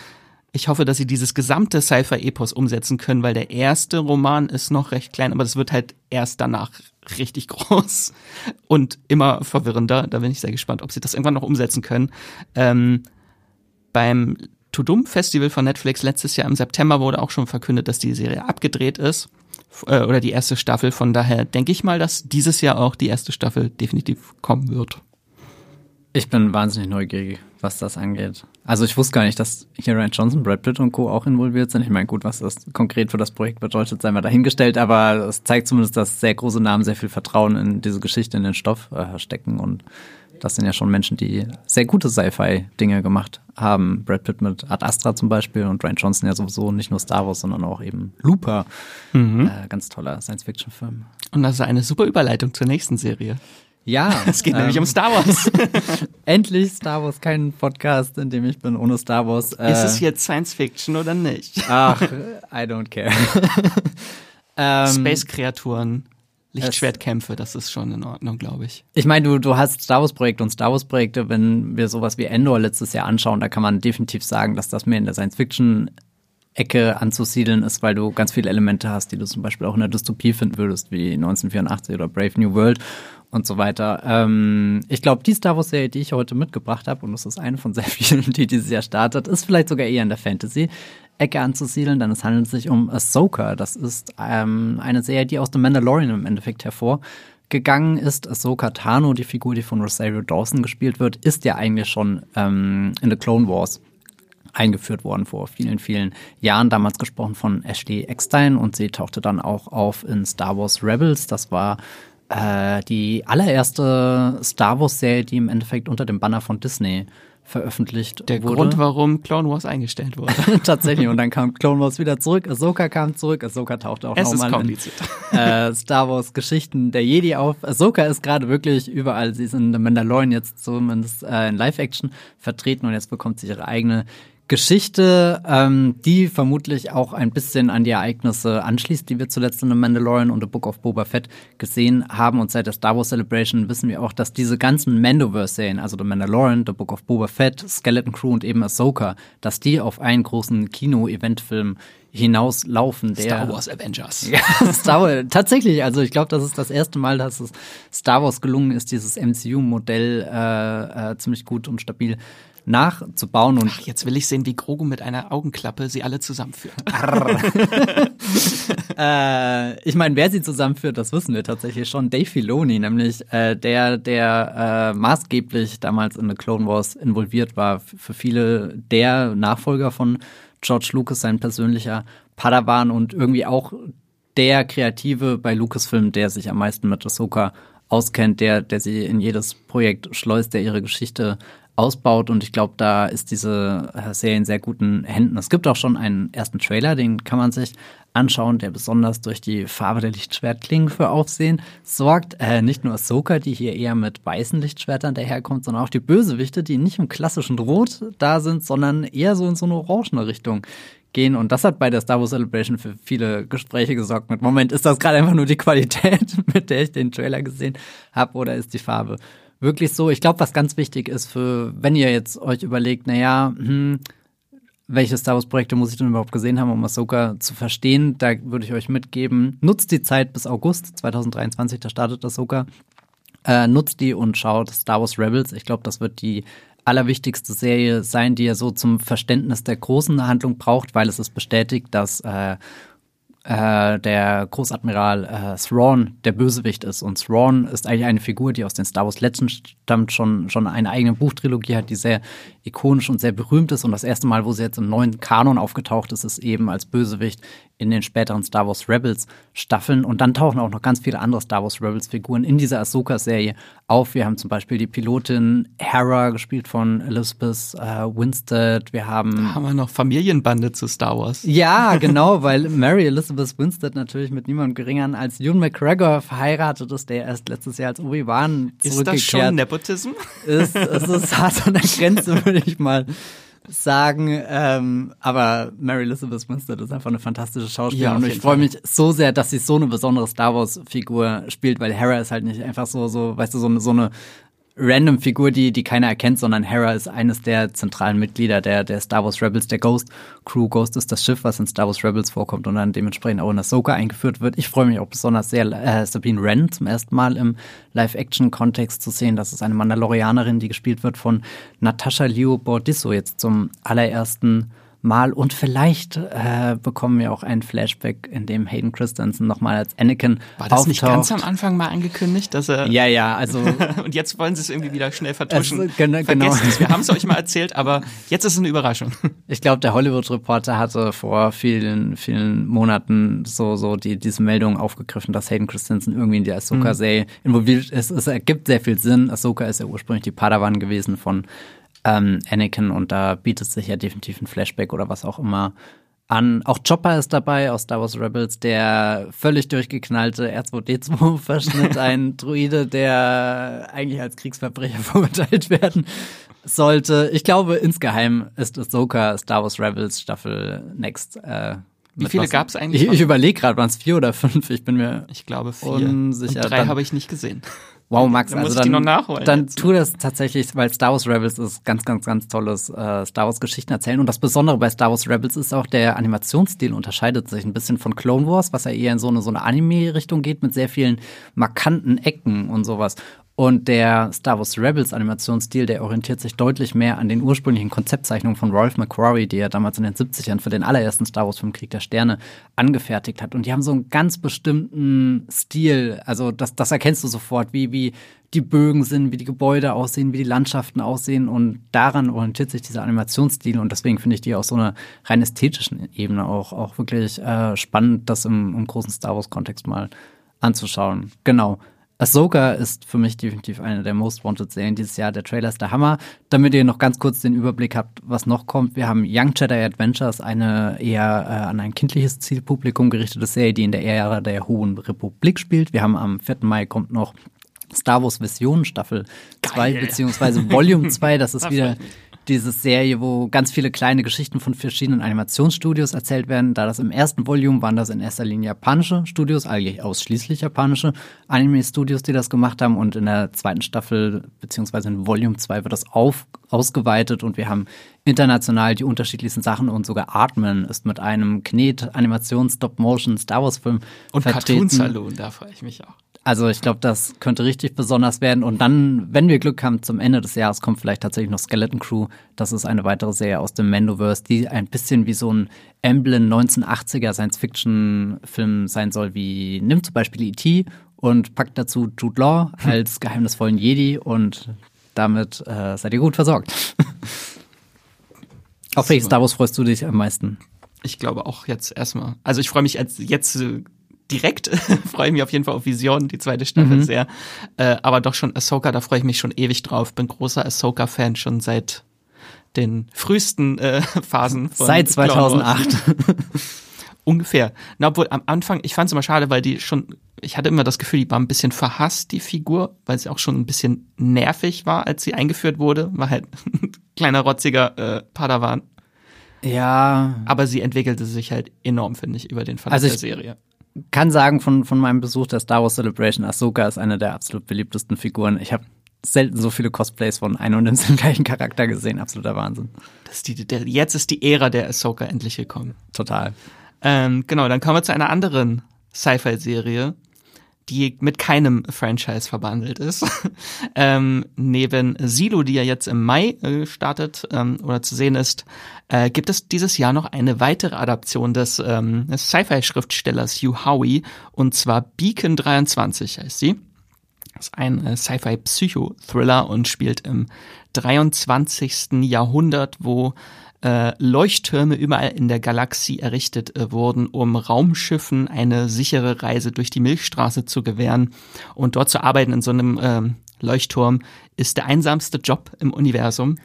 ich hoffe, dass sie dieses gesamte Cypher-Epos umsetzen können, weil der erste Roman ist noch recht klein, aber das wird halt erst danach richtig (laughs) groß und immer verwirrender. Da bin ich sehr gespannt, ob sie das irgendwann noch umsetzen können. Ähm, beim Tudum Festival von Netflix letztes Jahr im September wurde auch schon verkündet, dass die Serie abgedreht ist äh, oder die erste Staffel. Von daher denke ich mal, dass dieses Jahr auch die erste Staffel definitiv kommen wird. Ich bin wahnsinnig neugierig, was das angeht. Also ich wusste gar nicht, dass hier Ryan Johnson, Brad Pitt und Co. auch involviert sind. Ich meine, gut, was das konkret für das Projekt bedeutet, sei mal dahingestellt, aber es zeigt zumindest, dass sehr große Namen sehr viel Vertrauen in diese Geschichte, in den Stoff äh, stecken und das sind ja schon Menschen, die sehr gute Sci-Fi-Dinge gemacht haben. Brad Pitt mit Ad Astra zum Beispiel und Ryan Johnson ja sowieso nicht nur Star Wars, sondern auch eben Looper. Mhm. Äh, ganz toller Science-Fiction-Film. Und das ist eine super Überleitung zur nächsten Serie. Ja. (laughs) Es geht ähm, nämlich um Star Wars. (laughs) Endlich Star Wars, kein Podcast, in dem ich bin ohne Star Wars. Äh, ist es jetzt Science Fiction oder nicht? Ach, I don't care. (laughs) ähm, Space-Kreaturen. Lichtschwertkämpfe, das ist schon in Ordnung, glaube ich. Ich meine, du, du hast Star Wars-Projekte und Star Wars-Projekte, wenn wir sowas wie Endor letztes Jahr anschauen, da kann man definitiv sagen, dass das mehr in der Science-Fiction Ecke anzusiedeln ist, weil du ganz viele Elemente hast, die du zum Beispiel auch in der Dystopie finden würdest, wie 1984 oder Brave New World und so weiter. Ähm, ich glaube, die Star Wars-Serie, die ich heute mitgebracht habe, und das ist eine von sehr (laughs) vielen, die dieses Jahr startet, ist vielleicht sogar eher in der Fantasy. Ecke anzusiedeln, denn es handelt sich um Ahsoka. Das ist ähm, eine Serie, die aus The Mandalorian im Endeffekt hervorgegangen ist. Ahsoka Tano, die Figur, die von Rosario Dawson gespielt wird, ist ja eigentlich schon ähm, in The Clone Wars eingeführt worden vor vielen, vielen Jahren. Damals gesprochen von Ashley Eckstein und sie tauchte dann auch auf in Star Wars Rebels. Das war äh, die allererste Star Wars-Serie, die im Endeffekt unter dem Banner von Disney veröffentlicht Der wurde. Grund, warum Clone Wars eingestellt wurde. (laughs) Tatsächlich. Und dann kam Clone Wars wieder zurück. Ahsoka kam zurück. Ahsoka tauchte auch nochmal in äh, Star Wars Geschichten der Jedi auf. Ahsoka ist gerade wirklich überall. Sie ist in The Mandalorian jetzt zumindest äh, in Live-Action vertreten und jetzt bekommt sie ihre eigene Geschichte, ähm, die vermutlich auch ein bisschen an die Ereignisse anschließt, die wir zuletzt in The Mandalorian und The Book of Boba Fett gesehen haben. Und seit der Star Wars Celebration wissen wir auch, dass diese ganzen Mandoverse-Serien, also The Mandalorian, The Book of Boba Fett, Skeleton Crew und eben Ahsoka, dass die auf einen großen Kino-Eventfilm hinauslaufen. Der Star Wars Avengers. (laughs) Ja, Star Wars. Tatsächlich, also ich glaube, das ist das erste Mal, dass es Star Wars gelungen ist, dieses MCU-Modell äh, äh, ziemlich gut und stabil nachzubauen. Und Ach, jetzt will ich sehen, wie Grogu mit einer Augenklappe sie alle zusammenführt. (laughs) äh, ich meine, wer sie zusammenführt, das wissen wir tatsächlich schon. Dave Filoni, nämlich äh, der, der äh, maßgeblich damals in The Clone Wars involviert war, für viele der Nachfolger von George Lucas, sein persönlicher Padawan und irgendwie auch der Kreative bei Lucasfilm, der sich am meisten mit Ahsoka auskennt, der, der sie in jedes Projekt schleust, der ihre Geschichte ausbaut und ich glaube, da ist diese äh, Serie in sehr guten Händen. Es gibt auch schon einen ersten Trailer, den kann man sich anschauen, der besonders durch die Farbe der Lichtschwertklingen für Aufsehen sorgt. Äh, nicht nur Ahsoka, die hier eher mit weißen Lichtschwertern daherkommt, sondern auch die Bösewichte, die nicht im klassischen Rot da sind, sondern eher so in so eine orangene Richtung gehen. Und das hat bei der Star Wars Celebration für viele Gespräche gesorgt. Mit Moment, ist das gerade einfach nur die Qualität, (laughs) mit der ich den Trailer gesehen habe, oder ist die Farbe wirklich so? Ich glaube, was ganz wichtig ist für, wenn ihr jetzt euch überlegt, naja, hm, welche Star Wars Projekte muss ich denn überhaupt gesehen haben, um Ahsoka zu verstehen? Da würde ich euch mitgeben, nutzt die Zeit bis August 2023, da startet Ahsoka. Äh, nutzt die und schaut Star Wars Rebels. Ich glaube, das wird die allerwichtigste Serie sein, die ihr so zum Verständnis der großen Handlung braucht, weil es ist bestätigt, dass äh, äh, der Großadmiral äh, Thrawn der Bösewicht ist. Und Thrawn ist eigentlich eine Figur, die aus den Star Wars Legends stammt, schon, schon eine eigene Buchtrilogie hat, die sehr ikonisch und sehr berühmt ist. Und das erste Mal, wo sie jetzt im neuen Kanon aufgetaucht ist, ist eben als Bösewicht in den späteren Star Wars Rebels Staffeln. Und dann tauchen auch noch ganz viele andere Star Wars Rebels Figuren in dieser Ahsoka-Serie auf. Wir haben zum Beispiel die Pilotin Hera, gespielt von Elizabeth äh, Winstead. Wir haben. Da haben wir noch Familienbande zu Star Wars. Ja, genau, weil Mary Elizabeth Winstead natürlich mit niemandem geringeren als Ewan McGregor verheiratet ist, der erst letztes Jahr als Obi-Wan zurückgekehrt ist. das schon Nepotism? Ist, es ist hart an der Grenze, (laughs) würde ich mal sagen. Ähm, aber Mary Elizabeth Winstead ist einfach eine fantastische Schauspielerin ja, und ich freue mich so sehr, dass sie so eine besondere Star Wars Figur spielt, weil Hera ist halt nicht einfach so, so, weißt du, so eine, so eine random Figur, die, die keiner erkennt, sondern Hera ist eines der zentralen Mitglieder der, der Star Wars Rebels, der Ghost Crew. Ghost ist das Schiff, was in Star Wars Rebels vorkommt und dann dementsprechend auch in Ahsoka eingeführt wird. Ich freue mich auch besonders sehr, äh, Sabine Wren zum ersten Mal im Live-Action-Kontext zu sehen. Das ist eine Mandalorianerin, die gespielt wird von Natascha Liu Bordisso jetzt zum allerersten Mal und vielleicht äh, bekommen wir auch einen Flashback, in dem Hayden Christensen nochmal als Anakin War das auftaucht. nicht ganz am Anfang mal angekündigt, dass er Ja, ja, also (laughs) und jetzt wollen sie es irgendwie wieder schnell vertuschen. Also, genau, genau. Es. Wir haben es euch mal erzählt, aber jetzt ist es eine Überraschung. (laughs) Ich glaube, der Hollywood Reporter hatte vor vielen vielen Monaten so so die diese Meldung aufgegriffen, dass Hayden Christensen irgendwie in die Ahsoka Serie mhm. involviert ist. Es ergibt sehr viel Sinn. Ahsoka ist ja ursprünglich die Padawan gewesen von ähm, Anakin und da bietet sich ja definitiv ein Flashback oder was auch immer an. Auch Chopper ist dabei aus Star Wars Rebels, der völlig durchgeknallte R2D2-Verschnitt, (laughs) ein Druide, der eigentlich als Kriegsverbrecher (laughs) verurteilt werden sollte. Ich glaube, insgeheim ist Ahsoka Star Wars Rebels Staffel Next. Äh, Wie viele gab es eigentlich? Ich, ich überlege gerade, waren es vier oder fünf? Ich bin mir ich glaube vier. unsicher. Und drei habe ich nicht gesehen. (laughs) Wow, Max, dann also muss ich dann, die noch nachholen dann jetzt. tu das tatsächlich, weil Star Wars Rebels ist ganz, ganz, ganz tolles äh, Star Wars Geschichten erzählen. Und das Besondere bei Star Wars Rebels ist auch, der Animationsstil unterscheidet sich ein bisschen von Clone Wars, was ja eher in so eine, so eine Anime-Richtung geht, mit sehr vielen markanten Ecken und sowas. Und der Star Wars Rebels Animationsstil, der orientiert sich deutlich mehr an den ursprünglichen Konzeptzeichnungen von Rolf McQuarrie, die er damals in den 70ern für den allerersten Star Wars Film Krieg der Sterne angefertigt hat. Und die haben so einen ganz bestimmten Stil. Also das, das erkennst du sofort, wie, wie die Bögen sind, wie die Gebäude aussehen, wie die Landschaften aussehen. Und daran orientiert sich dieser Animationsstil. Und deswegen finde ich die auf so einer rein ästhetischen Ebene auch, auch wirklich äh, spannend, das im, im großen Star Wars-Kontext mal anzuschauen. Genau. Ahsoka ist für mich definitiv eine der Most Wanted Serien dieses Jahr. Der Trailer ist der Hammer. Damit ihr noch ganz kurz den Überblick habt, was noch kommt. Wir haben Young Jedi Adventures, eine eher äh, an ein kindliches Zielpublikum gerichtete Serie, die in der Ära der Hohen Republik spielt. Wir haben am 4. Mai kommt noch Star Wars Vision Staffel 2 beziehungsweise Volume (laughs) 2. Das ist wieder diese Serie, wo ganz viele kleine Geschichten von verschiedenen Animationsstudios erzählt werden. Da das im ersten Volume waren das in erster Linie japanische Studios, eigentlich ausschließlich japanische Anime-Studios, die das gemacht haben. Und in der zweiten Staffel, beziehungsweise in Volume 2 wird das auf, ausgeweitet und wir haben international die unterschiedlichsten Sachen und sogar Atmen ist mit einem Knet-Animations-Stop-Motion Star Wars-Film Und Cartoon Saloon, da freue ich mich auch. Also ich glaube, das könnte richtig besonders werden. Und dann, wenn wir Glück haben, zum Ende des Jahres kommt vielleicht tatsächlich noch Skeleton Crew. Das ist eine weitere Serie aus dem Mandoverse, die ein bisschen wie so ein Emblem 1980er Science-Fiction-Film sein soll, wie nimmt zum Beispiel E.T. und packt dazu Jude Law (laughs) als geheimnisvollen Jedi und damit äh, seid ihr gut versorgt. (laughs) Auf welches Star Wars freust du dich am meisten? Ich glaube auch jetzt erstmal. Also ich freue mich jetzt äh, direkt, (laughs) freue mich auf jeden Fall auf Vision, die zweite Staffel mhm. sehr. Äh, aber doch schon Ahsoka, da freue ich mich schon ewig drauf. Bin großer Ahsoka-Fan schon seit den frühesten äh, (laughs) Phasen. Von seit 2008. (laughs) Ungefähr. Na, obwohl am Anfang, ich fand es immer schade, weil die schon, ich hatte immer das Gefühl, die war ein bisschen verhasst, die Figur, weil sie auch schon ein bisschen nervig war, als sie eingeführt wurde. War halt ein kleiner, rotziger äh, Padawan. Ja. Aber sie entwickelte sich halt enorm, finde ich, über den Verlauf also der Serie. Kann sagen, von, von meinem Besuch der Star Wars Celebration, Ahsoka ist eine der absolut beliebtesten Figuren. Ich habe selten so viele Cosplays von einem und dem (laughs) gleichen Charakter gesehen. Absoluter Wahnsinn. Das ist die, der, jetzt ist die Ära der Ahsoka endlich gekommen. Total. Ähm, genau, dann kommen wir zu einer anderen Sci-Fi-Serie, die mit keinem Franchise verbandelt ist. (laughs) ähm, neben Silo, die ja jetzt im Mai äh, startet ähm, oder zu sehen ist, äh, gibt es dieses Jahr noch eine weitere Adaption des, ähm, des Sci-Fi-Schriftstellers Hugh Howey und zwar Beacon 23 heißt sie. Das ist ein äh, Sci-Fi-Psycho-Thriller und spielt im 23. Jahrhundert, wo äh, Leuchttürme überall in der Galaxie errichtet äh, wurden, um Raumschiffen eine sichere Reise durch die Milchstraße zu gewähren. Und dort zu arbeiten in so einem äh, Leuchtturm ist der einsamste Job im Universum.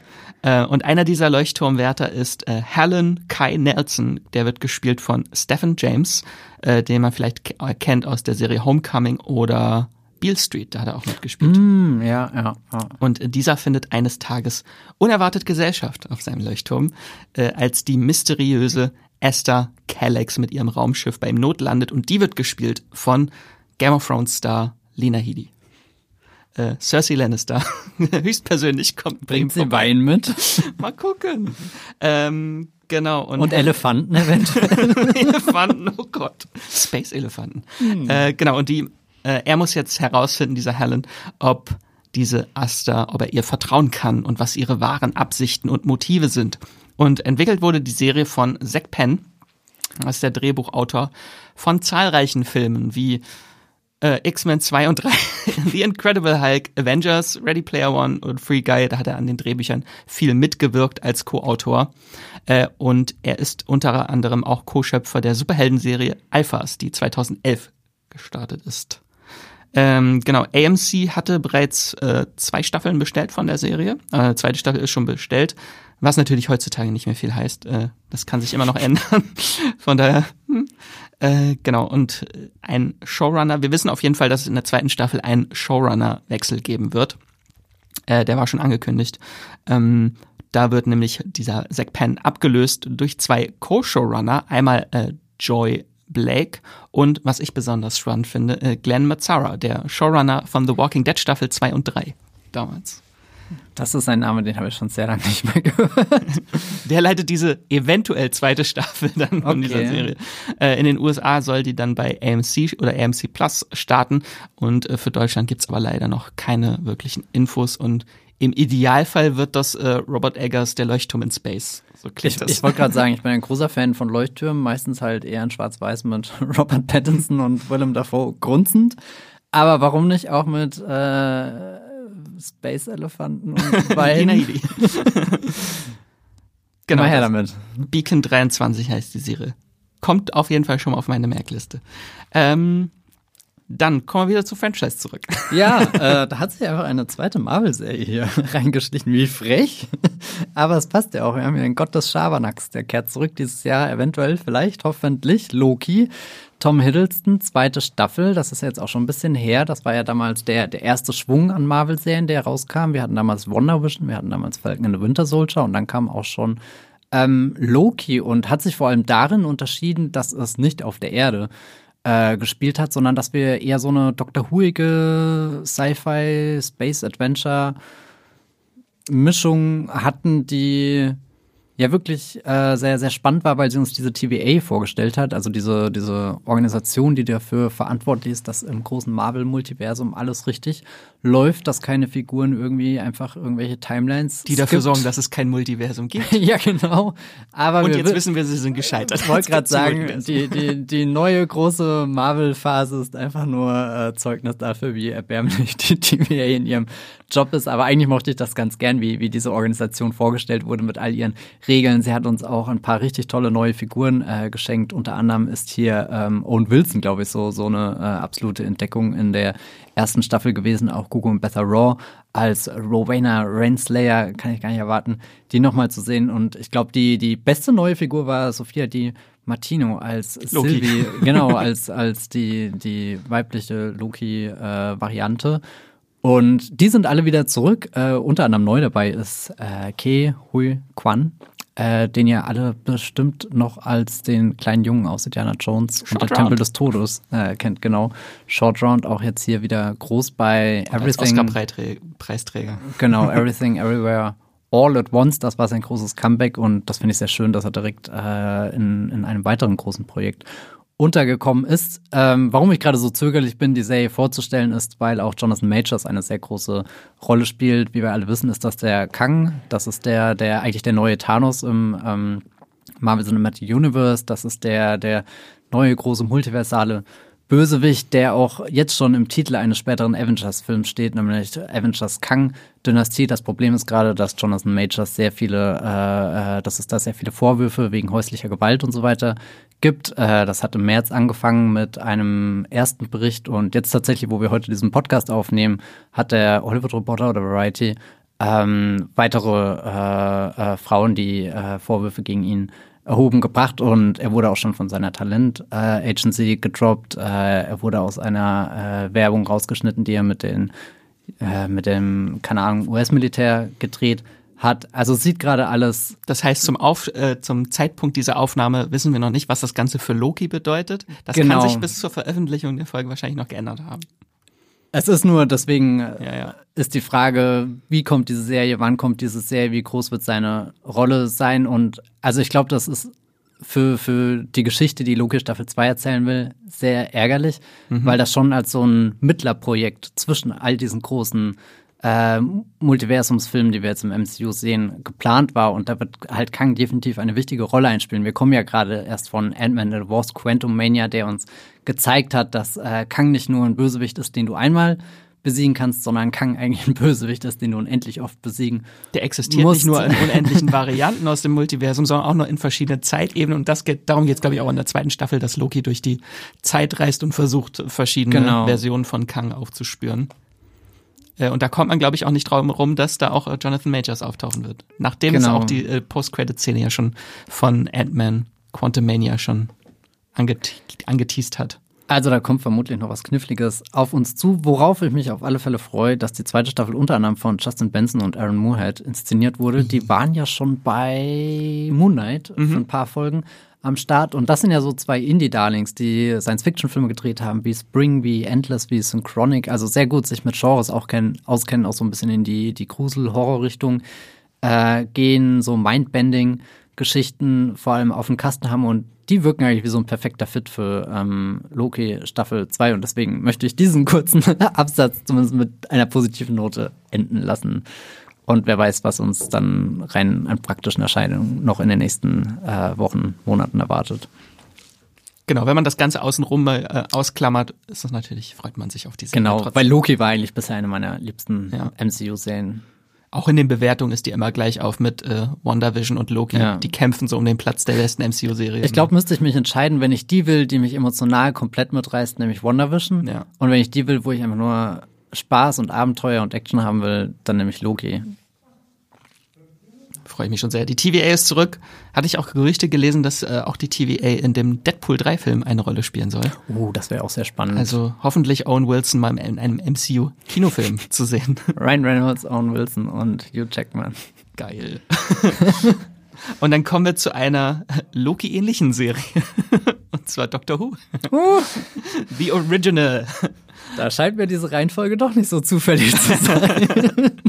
Äh, und einer dieser Leuchtturmwärter ist äh, Helen Kai Nelson. Der wird gespielt von Stephen James, äh, den man vielleicht kennt aus der Serie Homecoming oder Beale Street, da hat er auch mitgespielt. Mm, ja, ja, ja. Und dieser findet eines Tages unerwartet Gesellschaft auf seinem Leuchtturm, äh, als die mysteriöse Esther Callex mit ihrem Raumschiff bei ihm Not landet und die wird gespielt von Game of Thrones Star Lena Headey. Äh, Cersei Lannister (laughs) höchstpersönlich kommt. Bringt sie Wein mit? (laughs) Mal gucken. Ähm, genau. Und, und Elefanten eventuell. (laughs) Elefanten, oh Gott. Space-Elefanten. Hm. Äh, genau, und die äh, er muss jetzt herausfinden, dieser Helen, ob diese Asta, ob er ihr vertrauen kann und was ihre wahren Absichten und Motive sind. Und entwickelt wurde die Serie von Zack Penn, das ist der Drehbuchautor von zahlreichen Filmen wie äh, X-Men 2 und 3, (laughs) The Incredible Hulk, Avengers, Ready Player One und Free Guy. Da hat er an den Drehbüchern viel mitgewirkt als Co-Autor. Äh, und er ist unter anderem auch Co-Schöpfer der Superheldenserie Alphas, die 2011 gestartet ist. Ähm, genau, AMC hatte bereits äh, zwei Staffeln bestellt von der Serie. Äh, zweite Staffel ist schon bestellt, was natürlich heutzutage nicht mehr viel heißt. Äh, das kann sich immer noch ändern. (laughs) von daher, hm, äh, genau. Und ein Showrunner, wir wissen auf jeden Fall, dass es in der zweiten Staffel einen Showrunner-Wechsel geben wird. Äh, der war schon angekündigt. Ähm, da wird nämlich dieser Zack Penn abgelöst durch zwei Co-Showrunner. Einmal äh, Joy Blake und, was ich besonders spannend finde, äh, Glenn Mazzara, der Showrunner von The Walking Dead Staffel 2 und 3 damals. Das ist ein Name, den habe ich schon sehr lange nicht mehr gehört. (laughs) Der leitet diese eventuell zweite Staffel (laughs) dann okay. von dieser Serie. Äh, in den USA soll die dann bei AMC oder AMC Plus starten und äh, für Deutschland gibt's aber leider noch keine wirklichen Infos und im Idealfall wird das äh, Robert Eggers der Leuchtturm in Space. So klingt ich, das. Ich wollte gerade sagen, ich bin ein großer Fan von Leuchttürmen, meistens halt eher in Schwarz-Weiß mit (laughs) Robert Pattinson und Willem Dafoe grunzend. Aber warum nicht auch mit äh, Space Elefanten und (laughs) Weinen? (laughs) genau. Mal her damit. Beacon 23 heißt die Serie. Kommt auf jeden Fall schon mal auf meine Merkliste. Ähm, dann kommen wir wieder zu Franchise zurück. (laughs) Ja, äh, da hat sich einfach eine zweite Marvel-Serie hier (laughs) reingeschlichen. Wie frech. Aber es passt ja auch. Wir haben hier den Gott des Schabernacks. Der kehrt zurück dieses Jahr, eventuell, vielleicht, hoffentlich. Loki. Tom Hiddleston, zweite Staffel. Das ist jetzt auch schon ein bisschen her. Das war ja damals der, der erste Schwung an Marvel-Serien, der rauskam. Wir hatten damals Wonder Vision, wir hatten damals Falcon and the Winter Soldier und dann kam auch schon ähm, Loki und hat sich vor allem darin unterschieden, dass es nicht auf der Erde äh, gespielt hat, sondern dass wir eher so eine Dr. Whoige Sci-Fi Space Adventure Mischung hatten, die ja wirklich äh, sehr, sehr spannend war, weil sie uns diese TVA vorgestellt hat, also diese, diese Organisation, die dafür verantwortlich ist, dass im großen Marvel-Multiversum alles richtig läuft, dass keine Figuren irgendwie einfach irgendwelche Timelines. Die dafür sorgen, dass es kein Multiversum gibt. (laughs) ja, genau. Aber Und jetzt wissen wir, sie sind gescheitert. Ich wollte (laughs) gerade sagen, die, die, die neue große Marvel-Phase ist einfach nur äh, Zeugnis dafür, wie erbärmlich (laughs) die TVA in ihrem Job ist. Aber eigentlich mochte ich das ganz gern, wie, wie diese Organisation vorgestellt wurde mit all ihren Regeln. Sie hat uns auch ein paar richtig tolle neue Figuren äh, geschenkt. Unter anderem ist hier ähm, Owen Wilson, glaube ich, so, so eine äh, absolute Entdeckung in der ersten Staffel gewesen, auch Gugu und Betha Raw als Rowena Renslayer, kann ich gar nicht erwarten, die nochmal zu sehen. Und ich glaube, die, die beste neue Figur war Sophia Di Martino als Loki. Sylvie, genau, als, als die, die weibliche Loki-Variante. Und die sind alle wieder zurück. Äh, unter anderem neu dabei ist äh, Ke Hui Kwan, äh, den ihr alle bestimmt noch als den kleinen Jungen aus Indiana Jones Short und der Round. Tempel des Todes äh, kennt, genau. Short Round auch jetzt hier wieder groß bei Everything. Oscar-Preisträger. Genau, (laughs) Everything Everywhere All at Once, das war sein großes Comeback und das finde ich sehr schön, dass er direkt äh, in, in einem weiteren großen Projekt untergekommen ist. Ähm, warum ich gerade so zögerlich bin, die Serie vorzustellen, ist, weil auch Jonathan Majors eine sehr große Rolle spielt. Wie wir alle wissen, ist das der Kang. Das ist der, der eigentlich der neue Thanos im ähm, Marvel Cinematic Universe. Das ist der, der neue große multiversale Bösewicht, der auch jetzt schon im Titel eines späteren Avengers-Films steht, nämlich Avengers Kang-Dynastie. Das Problem ist gerade, dass Jonathan Majors sehr viele, äh, äh, dass es da sehr viele Vorwürfe wegen häuslicher Gewalt und so weiter gibt. Äh, das hat im März angefangen mit einem ersten Bericht und jetzt tatsächlich, wo wir heute diesen Podcast aufnehmen, hat der Hollywood Reporter oder Variety ähm, weitere äh, äh, Frauen, die äh, Vorwürfe gegen ihn erhoben gebracht und er wurde auch schon von seiner Talent äh, Agency gedroppt. Äh, er wurde aus einer äh, Werbung rausgeschnitten, die er mit den äh, mit dem keine Ahnung US-Militär gedreht hat. Also sieht gerade alles Das heißt, zum, Auf, äh, zum Zeitpunkt dieser Aufnahme wissen wir noch nicht, was das Ganze für Loki bedeutet. Das Genau. kann sich bis zur Veröffentlichung der Folge wahrscheinlich noch geändert haben. Es ist nur, deswegen äh, Ja, ja. ist die Frage, wie kommt diese Serie, wann kommt diese Serie, wie groß wird seine Rolle sein und also ich glaube, das ist für, für die Geschichte, die Loki Staffel 2 erzählen will, sehr ärgerlich, weil das schon als so ein Mittlerprojekt zwischen all diesen großen äh, Multiversumsfilmen, die wir jetzt im MCU sehen, geplant war und da wird halt Kang definitiv eine wichtige Rolle einspielen. Wir kommen ja gerade erst von Ant-Man and the Wasp Quantum Mania, der uns gezeigt hat, dass äh, Kang nicht nur ein Bösewicht ist, den du einmal besiegen kannst, sondern Kang eigentlich ein Bösewicht ist, den du unendlich oft besiegen Der existiert Musst- nicht nur in (laughs) unendlichen Varianten aus dem Multiversum, sondern auch noch in verschiedenen Zeitebenen. Und das geht, darum geht es, glaube ich, auch in der zweiten Staffel, dass Loki durch die Zeit reist und versucht, verschiedene Genau. Versionen von Kang aufzuspüren. Äh, Und da kommt man, glaube ich, auch nicht drum rum, dass da auch äh, Jonathan Majors auftauchen wird. Nachdem es Genau. auch die äh, Post-Credit-Szene ja schon von Ant-Man Quantumania schon anget angeteased hat. Also da kommt vermutlich noch was Kniffliges auf uns zu, worauf ich mich auf alle Fälle freue, dass die zweite Staffel unter anderem von Justin Benson und Aaron Moorhead inszeniert wurde. Die waren ja schon bei Moon Knight für ein paar Folgen am Start. Und das sind ja so zwei Indie-Darlings, die Science-Fiction-Filme gedreht haben, wie Spring, wie Endless, wie Synchronic. Also sehr gut sich mit Genres auch kennen, auskennen, auch so ein bisschen in die, die Grusel-Horror-Richtung äh, gehen, so Mindbending-Geschichten vor allem auf dem Kasten haben und die wirken eigentlich wie so ein perfekter Fit für ähm, Loki Staffel 2 und deswegen möchte ich diesen kurzen (laughs) Absatz zumindest mit einer positiven Note enden lassen. Und wer weiß, was uns dann rein an praktischen Erscheinungen noch in den nächsten äh, Wochen, Monaten erwartet. Genau, wenn man das Ganze außenrum äh, ausklammert, ist das natürlich, freut man sich auf die Serie Genau, trotzdem. weil Loki war eigentlich bisher eine meiner liebsten Ja. MCU-Serien. Auch in den Bewertungen ist die immer gleich auf mit äh, WandaVision und Loki. Ja. Die kämpfen so um den Platz der besten MCU-Serie. Ich glaube, müsste ich mich entscheiden, wenn ich die will, die mich emotional komplett mitreißt, nämlich WandaVision. Ja. Und wenn ich die will, wo ich einfach nur Spaß und Abenteuer und Action haben will, dann nehme ich Loki. freue ich mich schon sehr. Die TVA ist zurück. Hatte ich auch Gerüchte gelesen, dass äh, auch die TVA in dem Deadpool 3 Film eine Rolle spielen soll. Oh, das wäre auch sehr spannend. Also hoffentlich Owen Wilson mal in einem MCU-Kinofilm (laughs) zu sehen. Ryan Reynolds, Owen Wilson und Hugh Jackman. Geil. (laughs) Und dann kommen wir zu einer Loki-ähnlichen Serie. (laughs) Und zwar Doctor Who. The Original. Da scheint mir diese Reihenfolge doch nicht so zufällig zu sein. (laughs)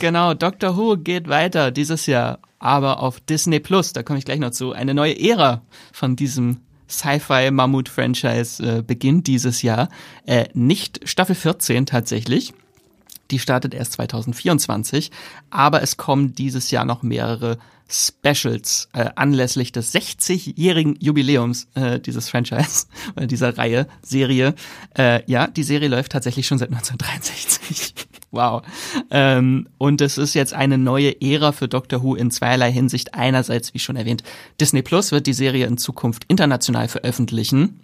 Genau, Doctor Who geht weiter dieses Jahr. aber auf Disney Plus, da komme ich gleich noch zu, eine neue Ära von diesem Sci-Fi-Mammut-Franchise äh, beginnt dieses Jahr. Äh, nicht Staffel 14 tatsächlich. Die startet erst 2024, aber es kommen dieses Jahr noch mehrere Specials äh, anlässlich des 60-jährigen Jubiläums äh, dieses Franchise oder (laughs) dieser Reihe, Serie. Äh, ja, die Serie läuft tatsächlich schon seit 1963. (laughs) wow. Ähm, und es ist jetzt eine neue Ära für Doctor Who in zweierlei Hinsicht. Einerseits, wie schon erwähnt, Disney Plus wird die Serie in Zukunft international veröffentlichen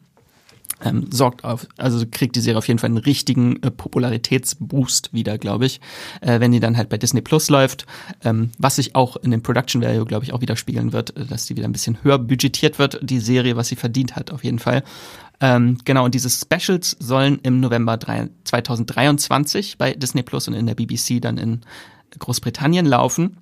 ähm, sorgt auf, also kriegt die Serie auf jeden Fall einen richtigen äh, Popularitätsboost wieder, glaube ich, äh, wenn die dann halt bei Disney Plus läuft, ähm, was sich auch in dem Production Value, glaube ich, auch wieder spiegeln wird, äh, dass die wieder ein bisschen höher budgetiert wird, die Serie, was sie verdient hat, auf jeden Fall. Ähm, genau, und diese Specials sollen im November 3, 2023 bei Disney Plus und in der BBC dann in Großbritannien laufen.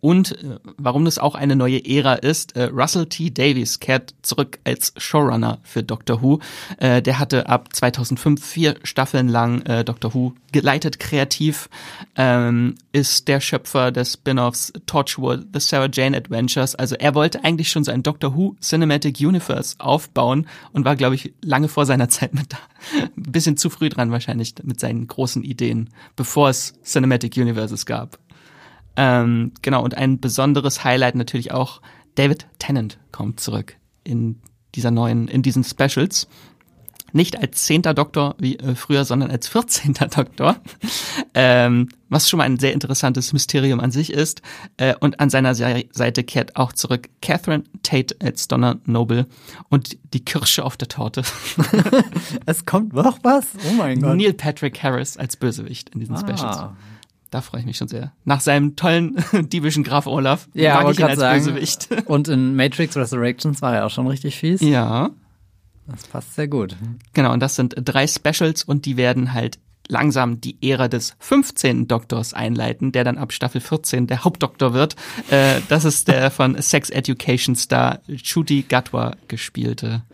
Und äh, warum das auch eine neue Ära ist, äh, Russell T. Davies kehrt zurück als Showrunner für Doctor Who. Äh, der hatte ab 2005 vier Staffeln lang äh, Doctor Who geleitet, kreativ, ähm, ist der Schöpfer des Spin-offs Torchwood, The Sarah Jane Adventures. Also er wollte eigentlich schon so ein Doctor Who Cinematic Universe aufbauen und war, glaube ich, lange vor seiner (laughs) Zeit mit da. Ein bisschen zu früh dran wahrscheinlich mit seinen großen Ideen, bevor es Cinematic Universes gab. Ähm, genau, und ein besonderes Highlight natürlich auch, David Tennant kommt zurück in dieser neuen, in diesen Specials. Nicht als zehnter Doktor wie äh, früher, sondern als vierzehnter Doktor. (laughs) ähm, was schon mal ein sehr interessantes Mysterium an sich ist. Äh, und an seiner Seite kehrt auch zurück Catherine Tate als Donna Noble und die Kirsche auf der Torte. (laughs) es kommt noch was? Oh mein Gott. Neil Patrick Harris als Bösewicht in diesen ah. Specials. Da freue ich mich schon sehr. Nach seinem tollen (laughs) diebischen Graf Olaf ja, mag ich ihn als sagen, Bösewicht. (laughs) Und in Matrix Resurrections war er auch schon richtig fies. Ja. Das passt sehr gut. Genau, und das sind drei Specials und die werden halt langsam die Ära des 15. Doktors einleiten, der dann ab Staffel 14 der Hauptdoktor wird. Äh, das ist der von Sex Education Star Chuti Gatwa gespielte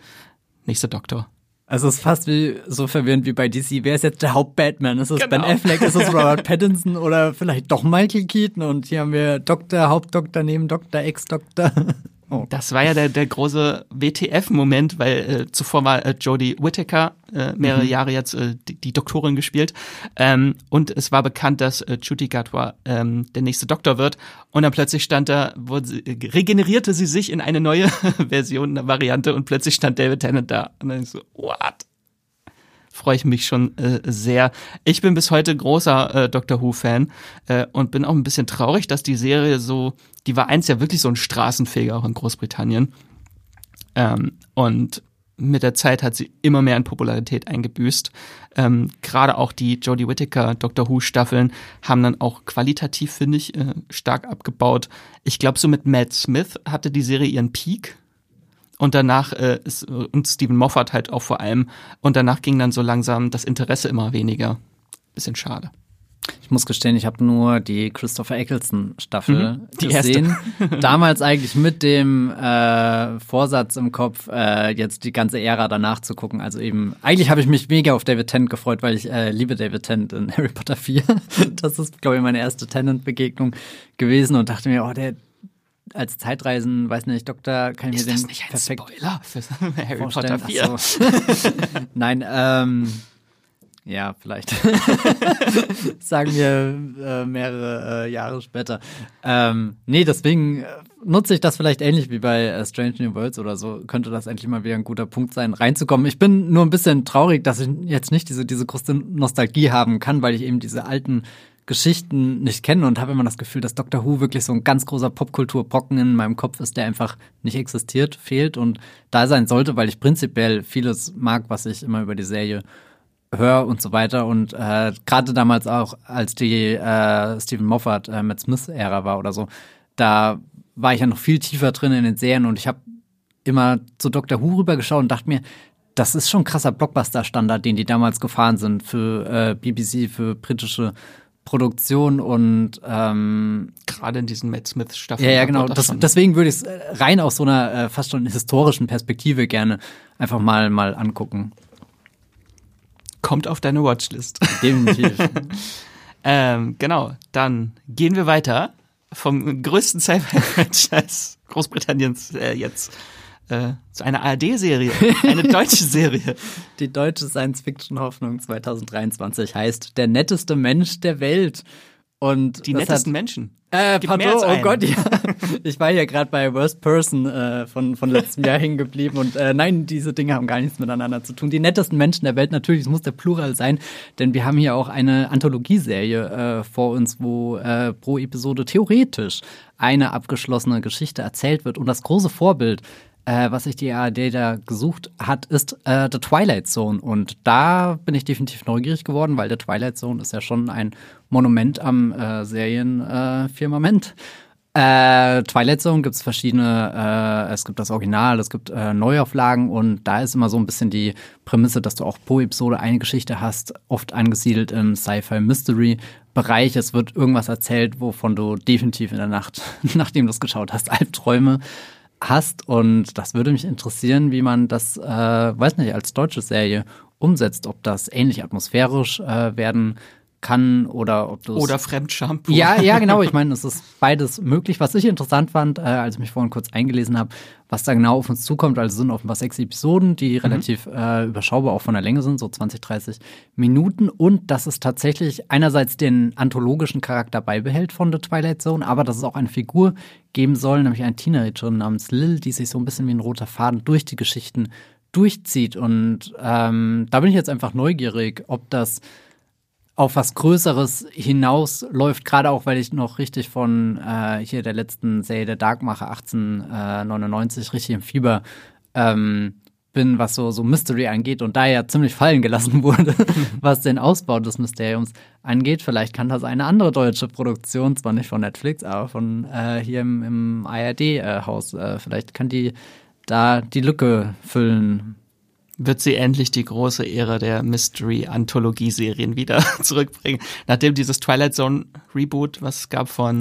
nächste Doktor. Also es ist fast wie so verwirrend wie bei DC. Wer ist jetzt der Haupt-Batman? Ist es genau. Ben Affleck? Ist es (laughs) Robert Pattinson oder vielleicht doch Michael Keaton? Und hier haben wir Doktor, Hauptdoktor neben Doktor, Ex-Doktor. Oh. Das war ja der, der große WTF-Moment, weil äh, zuvor war äh, Jodie Whittaker äh, mehrere mhm. Jahre jetzt äh, die, die Doktorin gespielt. Ähm, und es war bekannt, dass äh, Judy Gatwa ähm, der nächste Doktor wird. Und dann plötzlich stand da, wurde sie, regenerierte sie sich in eine neue (laughs) Version, eine Variante und plötzlich stand David Tennant da. Und dann ich so, what? Freue ich mich schon äh, sehr. Ich bin bis heute großer äh, Doctor Who-Fan äh, und bin auch ein bisschen traurig, dass die Serie so, die war eins ja wirklich so ein Straßenfeger auch in Großbritannien. Ähm, und mit der Zeit hat sie immer mehr an Popularität eingebüßt. Ähm, Gerade auch die Jodie Whittaker Doctor Who Staffeln haben dann auch qualitativ, finde ich, äh, stark abgebaut. Ich glaube, so mit Matt Smith hatte die Serie ihren Peak und danach äh, ist, und Stephen Moffat halt auch vor allem. Und danach ging dann so langsam das Interesse immer weniger. Bisschen schade. Ich muss gestehen, ich habe nur die Christopher Eccleston Staffel mhm, die gesehen. Erste. (laughs) Damals eigentlich mit dem äh, Vorsatz im Kopf, äh, jetzt die ganze Ära danach zu gucken. Also eben, eigentlich habe ich mich mega auf David Tennant gefreut, weil ich äh, liebe David Tennant in (laughs) Harry Potter 4. das ist, glaube ich, meine erste Tennant-Begegnung gewesen und dachte mir, oh, der, als Zeitreisen, weiß nicht, Doktor, kann ich Ist mir den nicht ein perfekt Spoiler für (laughs) Harry Potter 4? So. (laughs) Nein, ähm, ja, vielleicht. (laughs) Sagen wir äh, mehrere äh, Jahre später. Ähm, nee, deswegen äh, nutze ich das vielleicht ähnlich wie bei äh, Strange New Worlds oder so. Könnte das endlich mal wieder ein guter Punkt sein, reinzukommen. Ich bin nur ein bisschen traurig, dass ich jetzt nicht diese, diese große Nostalgie haben kann, weil ich eben diese alten Geschichten nicht kenne und habe immer das Gefühl, dass Doctor Who wirklich so ein ganz großer Popkulturbrocken in meinem Kopf ist, der einfach nicht existiert, fehlt und da sein sollte, weil ich prinzipiell vieles mag, was ich immer über die Serie höre und so weiter. Und äh, gerade damals auch, als die äh, Stephen Moffat äh, mit Smith-Ära war oder so, da war ich ja noch viel tiefer drin in den Serien und ich habe immer zu Doctor Who rübergeschaut und dachte mir, das ist schon ein krasser Blockbuster-Standard, den die damals gefahren sind für äh, BBC, für britische Produktion und ähm, gerade in diesen Matt Smith Staffeln. Ja, ja, genau. Das, deswegen würde ich es äh, rein aus so einer äh, fast schon historischen Perspektive gerne einfach mal mal angucken. Kommt auf deine Watchlist. Definitiv. (laughs) ähm, genau. Dann gehen wir weiter vom größten Sci-Fi-Franchise Großbritanniens äh, jetzt äh, zu einer ARD-Serie, eine deutsche (laughs) Serie. Die deutsche Science-Fiction-Hoffnung 2023 heißt Der netteste Mensch der Welt. Und die nettesten hat, Menschen. Äh, Gibt pardon, oh Gott, ja. (laughs) Ich war hier gerade bei Worst Person äh, von, von letztem Jahr hängen geblieben und äh, nein, diese Dinge haben gar nichts miteinander zu tun. Die nettesten Menschen der Welt, natürlich, es muss der Plural sein, denn wir haben hier auch eine Anthologieserie äh, vor uns, wo äh, pro Episode theoretisch eine abgeschlossene Geschichte erzählt wird. Und das große Vorbild äh, was sich die ARD da gesucht hat, ist äh, The Twilight Zone. Und da bin ich definitiv neugierig geworden, weil The Twilight Zone ist ja schon ein Monument am äh, Serienfirmament. Äh, Twilight Zone gibt es verschiedene, äh, es gibt das Original, es gibt äh, Neuauflagen und da ist immer so ein bisschen die Prämisse, dass du auch pro Episode eine Geschichte hast, oft angesiedelt im Sci-Fi-Mystery-Bereich. Es wird irgendwas erzählt, wovon du definitiv in der Nacht, (laughs) nachdem du es geschaut hast, Albträume hast. Und das würde mich interessieren, wie man das, äh, weiß nicht, als deutsche Serie umsetzt, ob das ähnlich atmosphärisch äh, werden kann oder ob du oder Fremdshampoo. Ja, ja, genau. Ich meine, es ist beides möglich. Was ich interessant fand, äh, als ich mich vorhin kurz eingelesen habe, was da genau auf uns zukommt. Also sind offenbar sechs Episoden, die mhm. relativ äh, überschaubar auch von der Länge sind, so 20, 30 Minuten. Und dass es tatsächlich einerseits den anthologischen Charakter beibehält von The Twilight Zone, aber dass es auch eine Figur geben soll, nämlich eine Teenagerin namens Lil, die sich so ein bisschen wie ein roter Faden durch die Geschichten durchzieht. Und ähm, da bin ich jetzt einfach neugierig, ob das auf was Größeres hinausläuft, gerade auch, weil ich noch richtig von äh, hier der letzten Serie der Darkmacher 1899 richtig im Fieber ähm, bin, was so, so Mystery angeht und da ja ziemlich fallen gelassen (laughs) wurde, was den Ausbau des Mysteriums angeht. Vielleicht kann das eine andere deutsche Produktion, zwar nicht von Netflix, aber von äh, hier im, im ARD-Haus, äh, äh, vielleicht kann die da die Lücke füllen wird sie endlich die große Ära der Mystery-Anthologie-Serien wieder (laughs) zurückbringen. Nachdem dieses Twilight Zone Reboot, was es gab von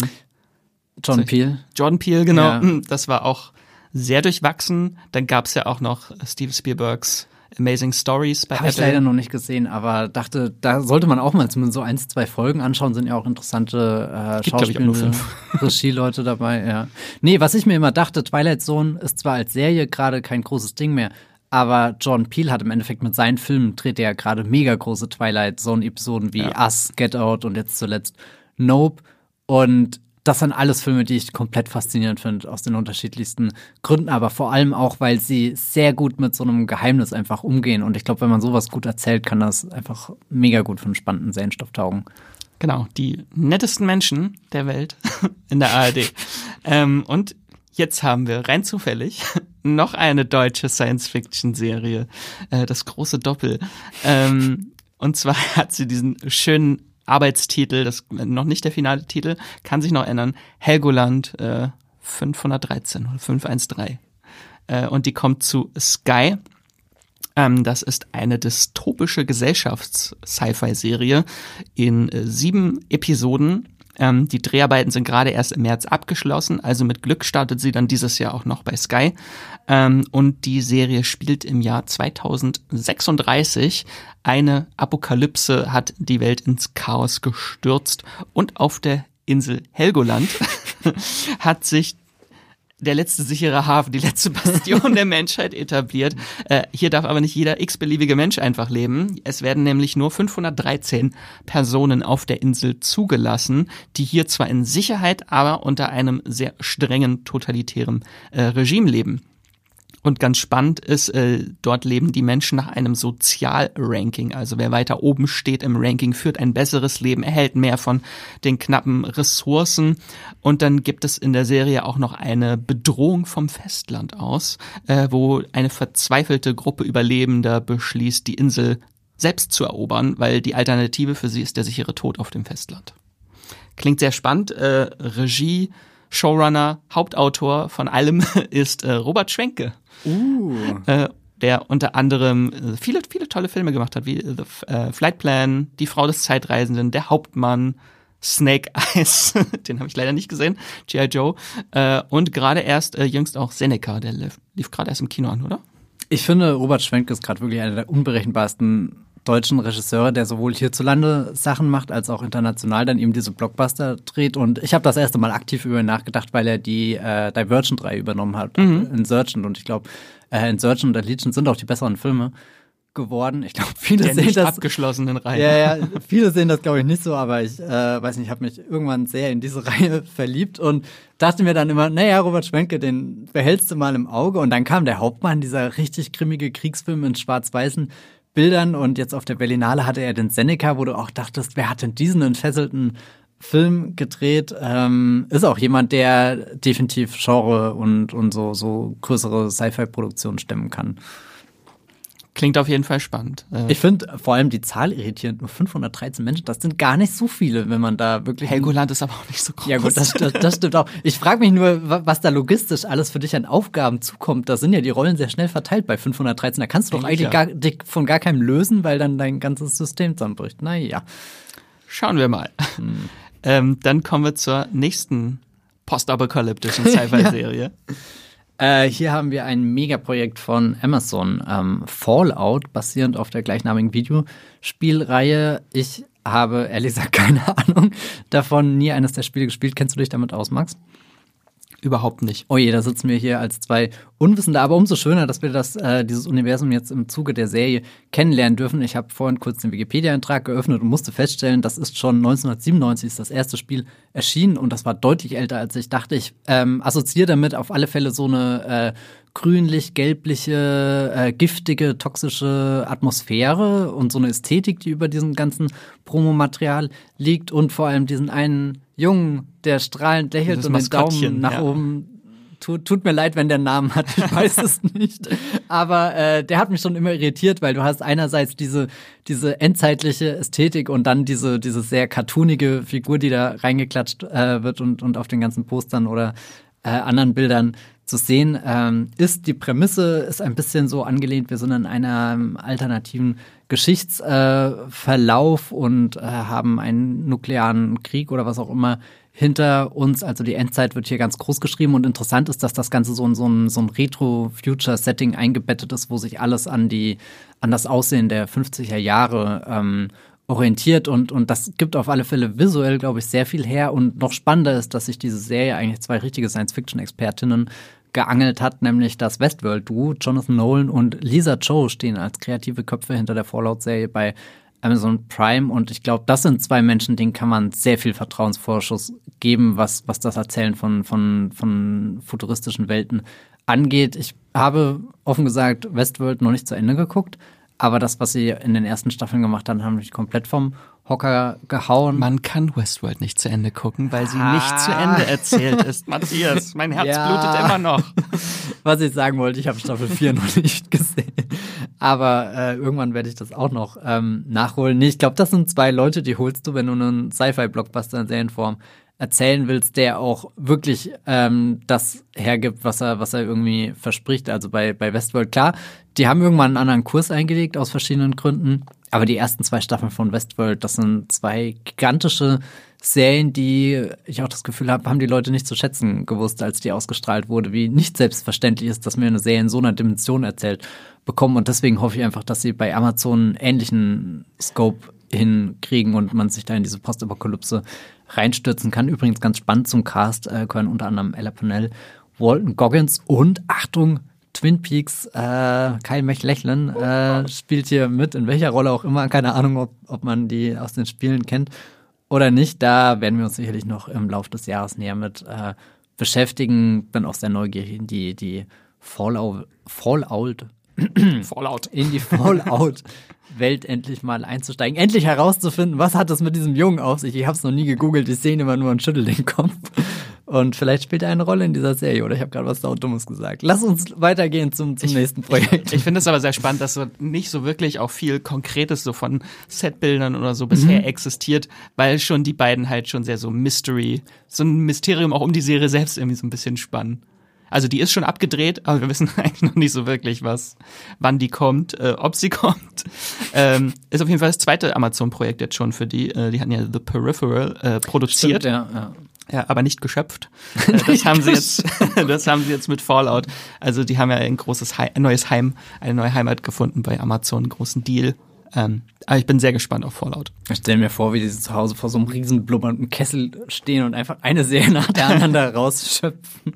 John Peel. Jordan Peel, genau. Ja. Das war auch sehr durchwachsen. Dann gab es ja auch noch Steve Spielbergs Amazing Stories bei Habe ich leider noch nicht gesehen, aber dachte, da sollte man auch mal zumindest so eins, zwei Folgen anschauen, sind ja auch interessante äh, Schauspielende (laughs) (laughs) Regie-Leute dabei, ja. Nee, was ich mir immer dachte, Twilight Zone ist zwar als Serie gerade kein großes Ding mehr, aber John Peel hat im Endeffekt mit seinen Filmen dreht er gerade mega große Twilight Zone Episoden wie ja. Us, Get Out und jetzt zuletzt Nope. Und das sind alles Filme, die ich komplett faszinierend finde, aus den unterschiedlichsten Gründen, aber vor allem auch, weil sie sehr gut mit so einem Geheimnis einfach umgehen. Und ich glaube, wenn man sowas gut erzählt, kann das einfach mega gut für einen spannenden Serienstoff taugen. Genau, die nettesten Menschen der Welt (laughs) in der ARD. ähm, und jetzt haben wir rein zufällig noch eine deutsche Science-Fiction-Serie, äh, das große Doppel. Ähm, und zwar (laughs) hat sie diesen schönen Arbeitstitel, das noch nicht der finale Titel, kann sich noch ändern. Helgoland äh, 513 oder 513. Äh, und die kommt zu Sky. Ähm, das ist eine dystopische Gesellschafts-Sci-Fi-Serie in äh, sieben Episoden ähm, die Dreharbeiten sind gerade erst im März abgeschlossen, also mit Glück startet sie dann dieses Jahr auch noch bei Sky. Ähm, und die Serie spielt im Jahr 2036. Eine Apokalypse hat die Welt ins Chaos gestürzt und auf der Insel Helgoland (laughs) hat sich der letzte sichere Hafen, die letzte (laughs) Bastion der Menschheit etabliert. Äh, hier darf aber nicht jeder x-beliebige Mensch einfach leben. Es werden nämlich nur 513 Personen auf der Insel zugelassen, die hier zwar in Sicherheit, aber unter einem sehr strengen totalitären äh, Regime leben. Und ganz spannend ist, äh, dort leben die Menschen nach einem Sozialranking. Also wer weiter oben steht im Ranking, führt ein besseres Leben, erhält mehr von den knappen Ressourcen. Und dann gibt es in der Serie auch noch eine Bedrohung vom Festland aus, äh, wo eine verzweifelte Gruppe Überlebender beschließt, die Insel selbst zu erobern, weil die Alternative für sie ist der sichere Tod auf dem Festland. Klingt sehr spannend. Äh, Regie, Showrunner, Hauptautor von allem (laughs) ist äh, Robert Schwenke. Uh. Äh, der unter anderem äh, viele, viele tolle Filme gemacht hat, wie The äh, Flight Plan, Die Frau des Zeitreisenden, Der Hauptmann, Snake (laughs) Eyes, den habe ich leider nicht gesehen, G.I. Joe, äh, und gerade erst äh, jüngst auch Seneca, der lief, lief gerade erst im Kino an, oder? Ich finde, Robert Schwenke ist gerade wirklich einer der unberechenbarsten deutschen Regisseur, der sowohl hierzulande Sachen macht, als auch international dann eben diese Blockbuster dreht. Und ich habe das erste Mal aktiv über ihn nachgedacht, weil er die äh, Divergent 3 übernommen hat, mhm. Insurgent. Und ich glaube, äh, Insurgent und Allegiant sind auch die besseren Filme geworden. Ich glaube, viele Der sehen nicht das. abgeschlossenen Reihe. Ja, ja, (laughs) viele sehen das, glaube ich, nicht so, aber ich äh, weiß nicht, ich habe mich irgendwann sehr in diese Reihe (laughs) verliebt und dachte mir dann immer, naja, Robert Schwenke, den behältst du mal im Auge. Und dann kam der Hauptmann, dieser richtig grimmige Kriegsfilm in schwarz-weißen Bildern und jetzt auf der Berlinale hatte er den Seneca, wo du auch dachtest, wer hat denn diesen entfesselten Film gedreht? Ähm, ist auch jemand, der definitiv Genre und, und so, so größere Sci-Fi-Produktionen stemmen kann. Klingt auf jeden Fall spannend. Äh, ich finde vor allem die Zahl irritierend. Nur 513 Menschen, das sind gar nicht so viele, wenn man da wirklich. Helgoland ist aber auch nicht so groß. Ja, gut, das, das, das stimmt auch. Ich frage mich nur, was da logistisch alles für dich an Aufgaben zukommt. Da sind ja die Rollen sehr schnell verteilt bei 513. Da kannst du doch eigentlich gar, dich von gar keinem lösen, weil dann dein ganzes System zusammenbricht. Naja. Schauen wir mal. Hm. Ähm, dann kommen wir zur nächsten postapokalyptischen (laughs) Sci-Fi-Serie. ja. Äh, hier haben wir ein Megaprojekt von Amazon, ähm, Fallout, basierend auf der gleichnamigen Videospielreihe. Ich habe ehrlich gesagt (laughs) keine Ahnung davon, nie eines der Spiele gespielt. Kennst du dich damit aus, Max? Überhaupt nicht. Oh je, da sitzen wir hier als zwei Unwissende, aber umso schöner, dass wir das, äh, dieses Universum jetzt im Zuge der Serie kennenlernen dürfen. Ich habe vorhin kurz den Wikipedia-Eintrag geöffnet und musste feststellen, das ist schon 1997 ist das erste Spiel erschienen und das war deutlich älter, als ich dachte. Ich ähm, assoziiere damit auf alle Fälle so eine äh, grünlich, gelbliche, äh, giftige, toxische Atmosphäre und so eine Ästhetik, die über diesem ganzen Promomaterial liegt und vor allem diesen einen Jungen, der strahlend lächelt und den Daumen nach ja. oben Tut, tut, mir leid, wenn der Namen hat, ich weiß es (laughs) nicht. Aber äh, der hat mich schon immer irritiert, weil du hast einerseits diese, diese endzeitliche Ästhetik und dann diese, diese sehr cartoonige Figur, die da reingeklatscht äh, wird und, und auf den ganzen Postern oder äh, anderen Bildern zu sehen ähm, ist. Die Prämisse ist ein bisschen so angelehnt, wir sind in einem alternativen Geschichtsverlauf äh, und äh, haben einen nuklearen Krieg oder was auch immer hinter uns. Also die Endzeit wird hier ganz groß geschrieben und interessant ist, dass das Ganze so in so ein, so ein Retro-Future-Setting eingebettet ist, wo sich alles an die an das Aussehen der 50er Jahre ähm, orientiert und, und das gibt auf alle Fälle visuell, glaube ich, sehr viel her. Und noch spannender ist, dass sich diese Serie eigentlich zwei richtige Science-Fiction-Expertinnen geangelt hat, nämlich das Westworld-Duo. Jonathan Nolan und Lisa Cho stehen als kreative Köpfe hinter der Fallout-Serie bei Amazon Prime und ich glaube, das sind zwei Menschen, denen kann man sehr viel Vertrauensvorschuss geben, was, was das Erzählen von, von, von futuristischen Welten angeht. Ich habe offen gesagt Westworld noch nicht zu Ende geguckt, aber das, was sie in den ersten Staffeln gemacht haben, haben mich komplett vom Hocker gehauen. Man kann Westworld nicht zu Ende gucken, weil sie ah. nicht zu Ende erzählt ist. (laughs) Matthias, mein Herz ja. blutet immer noch. Was ich sagen wollte, ich habe Staffel 4 noch nicht gesehen. Aber äh, irgendwann werde ich das auch noch ähm, nachholen. Nee, ich glaube, das sind zwei Leute, die holst du, wenn du einen Sci-Fi-Blockbuster in Serienform erzählen willst, der auch wirklich ähm, das hergibt, was er, was er irgendwie verspricht. Also bei, bei Westworld, klar, die haben irgendwann einen anderen Kurs eingelegt aus verschiedenen Gründen. Aber die ersten zwei Staffeln von Westworld, das sind zwei gigantische Serien, die ich auch das Gefühl habe, haben die Leute nicht zu schätzen gewusst, als die ausgestrahlt wurde, wie nicht selbstverständlich ist, dass wir eine Serie in so einer Dimension erzählt bekommen. Und deswegen hoffe ich einfach, dass sie bei Amazon einen ähnlichen Scope hinkriegen und man sich da in diese Postapokalypse reinstürzen kann. Übrigens ganz spannend zum Cast äh, gehören unter anderem Ella Pennell, Walton Goggins und Achtung, Twin Peaks, äh, Kyle McLachlan äh, spielt hier mit, in welcher Rolle auch immer. Keine Ahnung, ob, ob man die aus den Spielen kennt oder nicht. Da werden wir uns sicherlich noch im Laufe des Jahres näher mit äh, beschäftigen. Bin auch sehr neugierig in die, die Fallout, Fallout Fallout. In die (laughs) Fallout-Welt endlich mal einzusteigen. Endlich herauszufinden, was hat das mit diesem Jungen auf sich. Ich habe es noch nie gegoogelt, ich sehe ihn immer nur und schüttel den Kopf. Und vielleicht spielt er eine Rolle in dieser Serie oder ich habe gerade was Dummes gesagt. Lass uns weitergehen zum, zum ich, nächsten Projekt. Ich, ich finde es aber sehr spannend, dass so nicht so wirklich auch viel Konkretes so von Setbildern oder so bisher mhm. existiert, weil schon die beiden halt schon sehr so Mystery, so ein Mysterium auch um die Serie selbst irgendwie so ein bisschen spannen. Also die ist schon abgedreht, aber wir wissen (laughs) eigentlich noch nicht so wirklich, was, wann die kommt, äh, ob sie (laughs) kommt. Ähm, ist auf jeden Fall das zweite Amazon-Projekt jetzt schon für die. Äh, die hatten ja The Peripheral äh, produziert. Stimmt, ja, ja. Ja, aber nicht geschöpft. (laughs) Äh, das haben sie jetzt, das haben sie jetzt mit Fallout. Also die haben ja ein großes He ein neues Heim, eine neue Heimat gefunden bei Amazon, einen großen Deal Ähm, aber ich bin sehr gespannt auf Fallout. Ich stelle mir vor, wie die zu Hause vor so einem riesen blubbernden Kessel stehen und einfach eine Serie nach der anderen da rausschöpfen.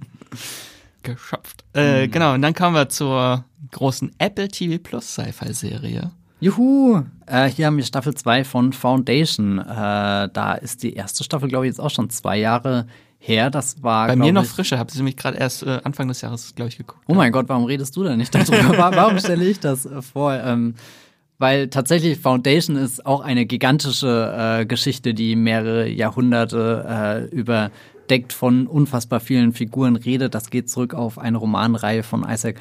Geschöpft. Äh, mhm. Genau, und dann kommen wir zur großen Apple TV Plus Sci-Fi-Serie. Juhu! Äh, hier haben wir Staffel 2 von Foundation. Äh, da ist die erste Staffel, glaube ich, jetzt auch schon zwei Jahre her. Das war bei mir noch frischer. Habe sie nämlich gerade erst äh, Anfang des Jahres, glaube ich, geguckt. Oh mein Gott, warum redest du denn nicht darüber? warum stelle ich das äh, vor? Ähm, weil tatsächlich Foundation ist auch eine gigantische äh, Geschichte, die mehrere Jahrhunderte äh, überdeckt von unfassbar vielen Figuren redet. Das geht zurück auf eine Romanreihe von Isaac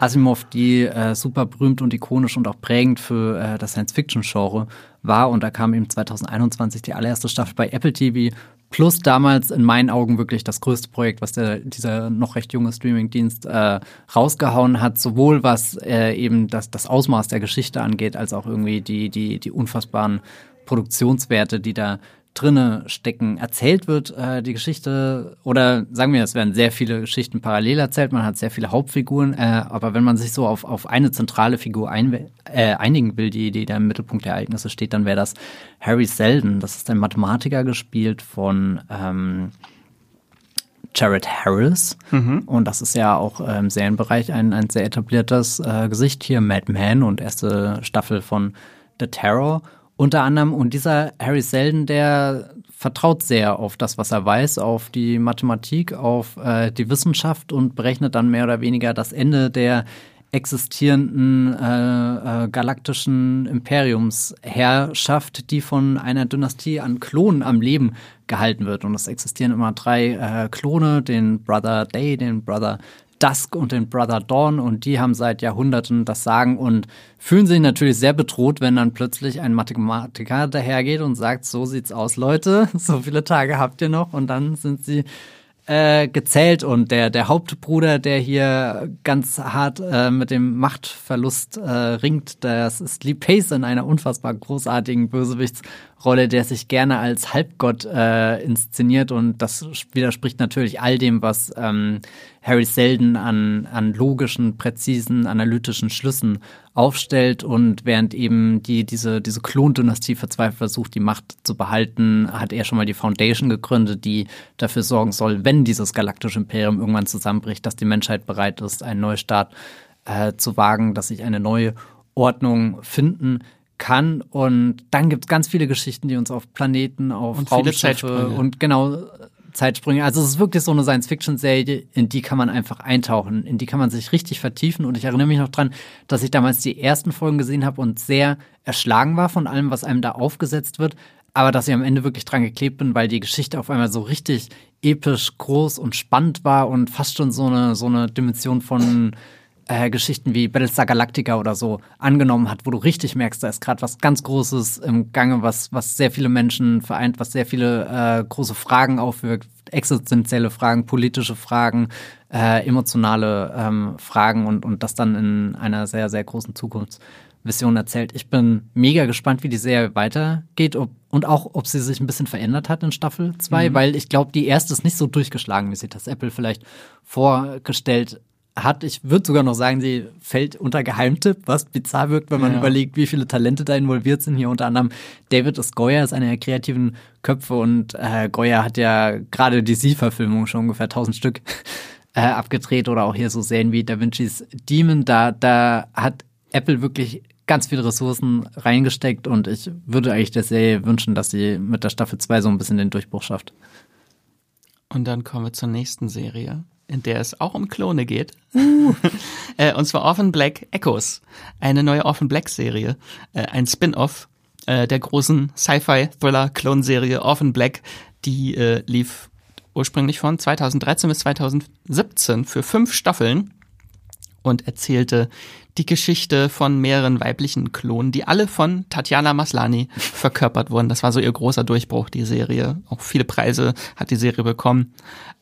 Asimov, die äh, super berühmt und ikonisch und auch prägend für äh, das Science-Fiction-Genre war. Und da kam eben 2021 die allererste Staffel bei Apple TV. Plus damals in meinen Augen wirklich das größte Projekt, was der, dieser noch recht junge Streaming-Dienst äh, rausgehauen hat, sowohl was äh, eben das, das Ausmaß der Geschichte angeht, als auch irgendwie die, die, die unfassbaren Produktionswerte, die da drinne stecken. Erzählt wird äh, die Geschichte, oder sagen wir, es werden sehr viele Geschichten parallel erzählt, man hat sehr viele Hauptfiguren, äh, aber wenn man sich so auf, auf eine zentrale Figur ein, äh, einigen will, die, die da im Mittelpunkt der Ereignisse steht, dann wäre das Harry Selden. Das ist ein Mathematiker gespielt von ähm, Jared Harris. Mhm. Und das ist ja auch im Serienbereich ein, ein sehr etabliertes äh, Gesicht hier. Mad Men und erste Staffel von The Terror unter anderem. Und dieser Harry Selden, der vertraut sehr auf das, was er weiß, auf die Mathematik, auf äh, die Wissenschaft und berechnet dann mehr oder weniger das Ende der existierenden äh, äh, galaktischen Imperiumsherrschaft, die von einer Dynastie an Klonen am Leben gehalten wird. Und es existieren immer drei äh, Klone, den Brother Day, den Brother Dusk und den Brother Dawn und die haben seit Jahrhunderten das Sagen und fühlen sich natürlich sehr bedroht, wenn dann plötzlich ein Mathematiker dahergeht und sagt, so sieht's aus, Leute, (laughs) so viele Tage habt ihr noch und dann sind sie äh, gezählt und der, der Hauptbruder, der hier ganz hart äh, mit dem Machtverlust äh, ringt, das ist Lee Pace in einer unfassbar großartigen Bösewichtsrolle, der sich gerne als Halbgott äh, inszeniert. Und das widerspricht natürlich all dem, was ähm, Harry Selden an, an logischen, präzisen, analytischen Schlüssen aufstellt. Und während eben die, diese, diese Klondynastie verzweifelt versucht, die Macht zu behalten, hat er schon mal die Foundation gegründet, die dafür sorgen soll, wenn dieses galaktische Imperium irgendwann zusammenbricht, dass die Menschheit bereit ist, einen Neustart äh, zu wagen, dass sich eine neue Ordnung finden kann. Und dann gibt es ganz viele Geschichten, die uns auf Planeten, auf und Raumschiffe und genau Zeitsprünge. Also es ist wirklich so eine Science-Fiction-Serie, in die kann man einfach eintauchen, in die kann man sich richtig vertiefen. Und ich erinnere mich noch dran, dass ich damals die ersten Folgen gesehen habe und sehr erschlagen war von allem, was einem da aufgesetzt wird. Aber dass ich am Ende wirklich dran geklebt bin, weil die Geschichte auf einmal so richtig episch, groß und spannend war und fast schon so eine, so eine Dimension von äh, Geschichten wie Battlestar Galactica oder so angenommen hat, wo du richtig merkst, da ist gerade was ganz Großes im Gange, was, was sehr viele Menschen vereint, was sehr viele äh, große Fragen aufwirkt, existenzielle Fragen, politische Fragen, äh, emotionale ähm, Fragen und, und das dann in einer sehr, sehr großen Zukunftsvision erzählt. Ich bin mega gespannt, wie die Serie weitergeht ob, und auch, ob sie sich ein bisschen verändert hat in Staffel 2, mhm. weil ich glaube, die erste ist nicht so durchgeschlagen, wie sich das Apple vielleicht vorgestellt hat. Ich würde sogar noch sagen, sie fällt unter Geheimtipp, was bizarr wirkt, wenn man ja. überlegt, wie viele Talente da involviert sind. Hier unter anderem David S. Goyer ist einer der kreativen Köpfe und äh, Goyer hat ja gerade die Sie-Verfilmung schon ungefähr 1000 Stück (laughs) äh, abgedreht oder auch hier so Serien wie Da Vinci's Demon. Da, da hat Apple wirklich ganz viele Ressourcen reingesteckt und ich würde eigentlich der Serie wünschen, dass sie mit der Staffel 2 so ein bisschen den Durchbruch schafft. Und dann kommen wir zur nächsten Serie in der es auch um Klone geht. Uh. (laughs) äh, und zwar Orphan Black Echoes, eine neue Orphan Black Serie, äh, ein Spin-off äh, der großen Sci-Fi-Thriller-Klonserie Orphan Black, die lief ursprünglich von 2013 bis 2017 für fünf Staffeln und erzählte die Geschichte von mehreren weiblichen Klonen, die alle von Tatjana Maslani verkörpert wurden. Das war so ihr großer Durchbruch, die Serie. Auch viele Preise hat die Serie bekommen.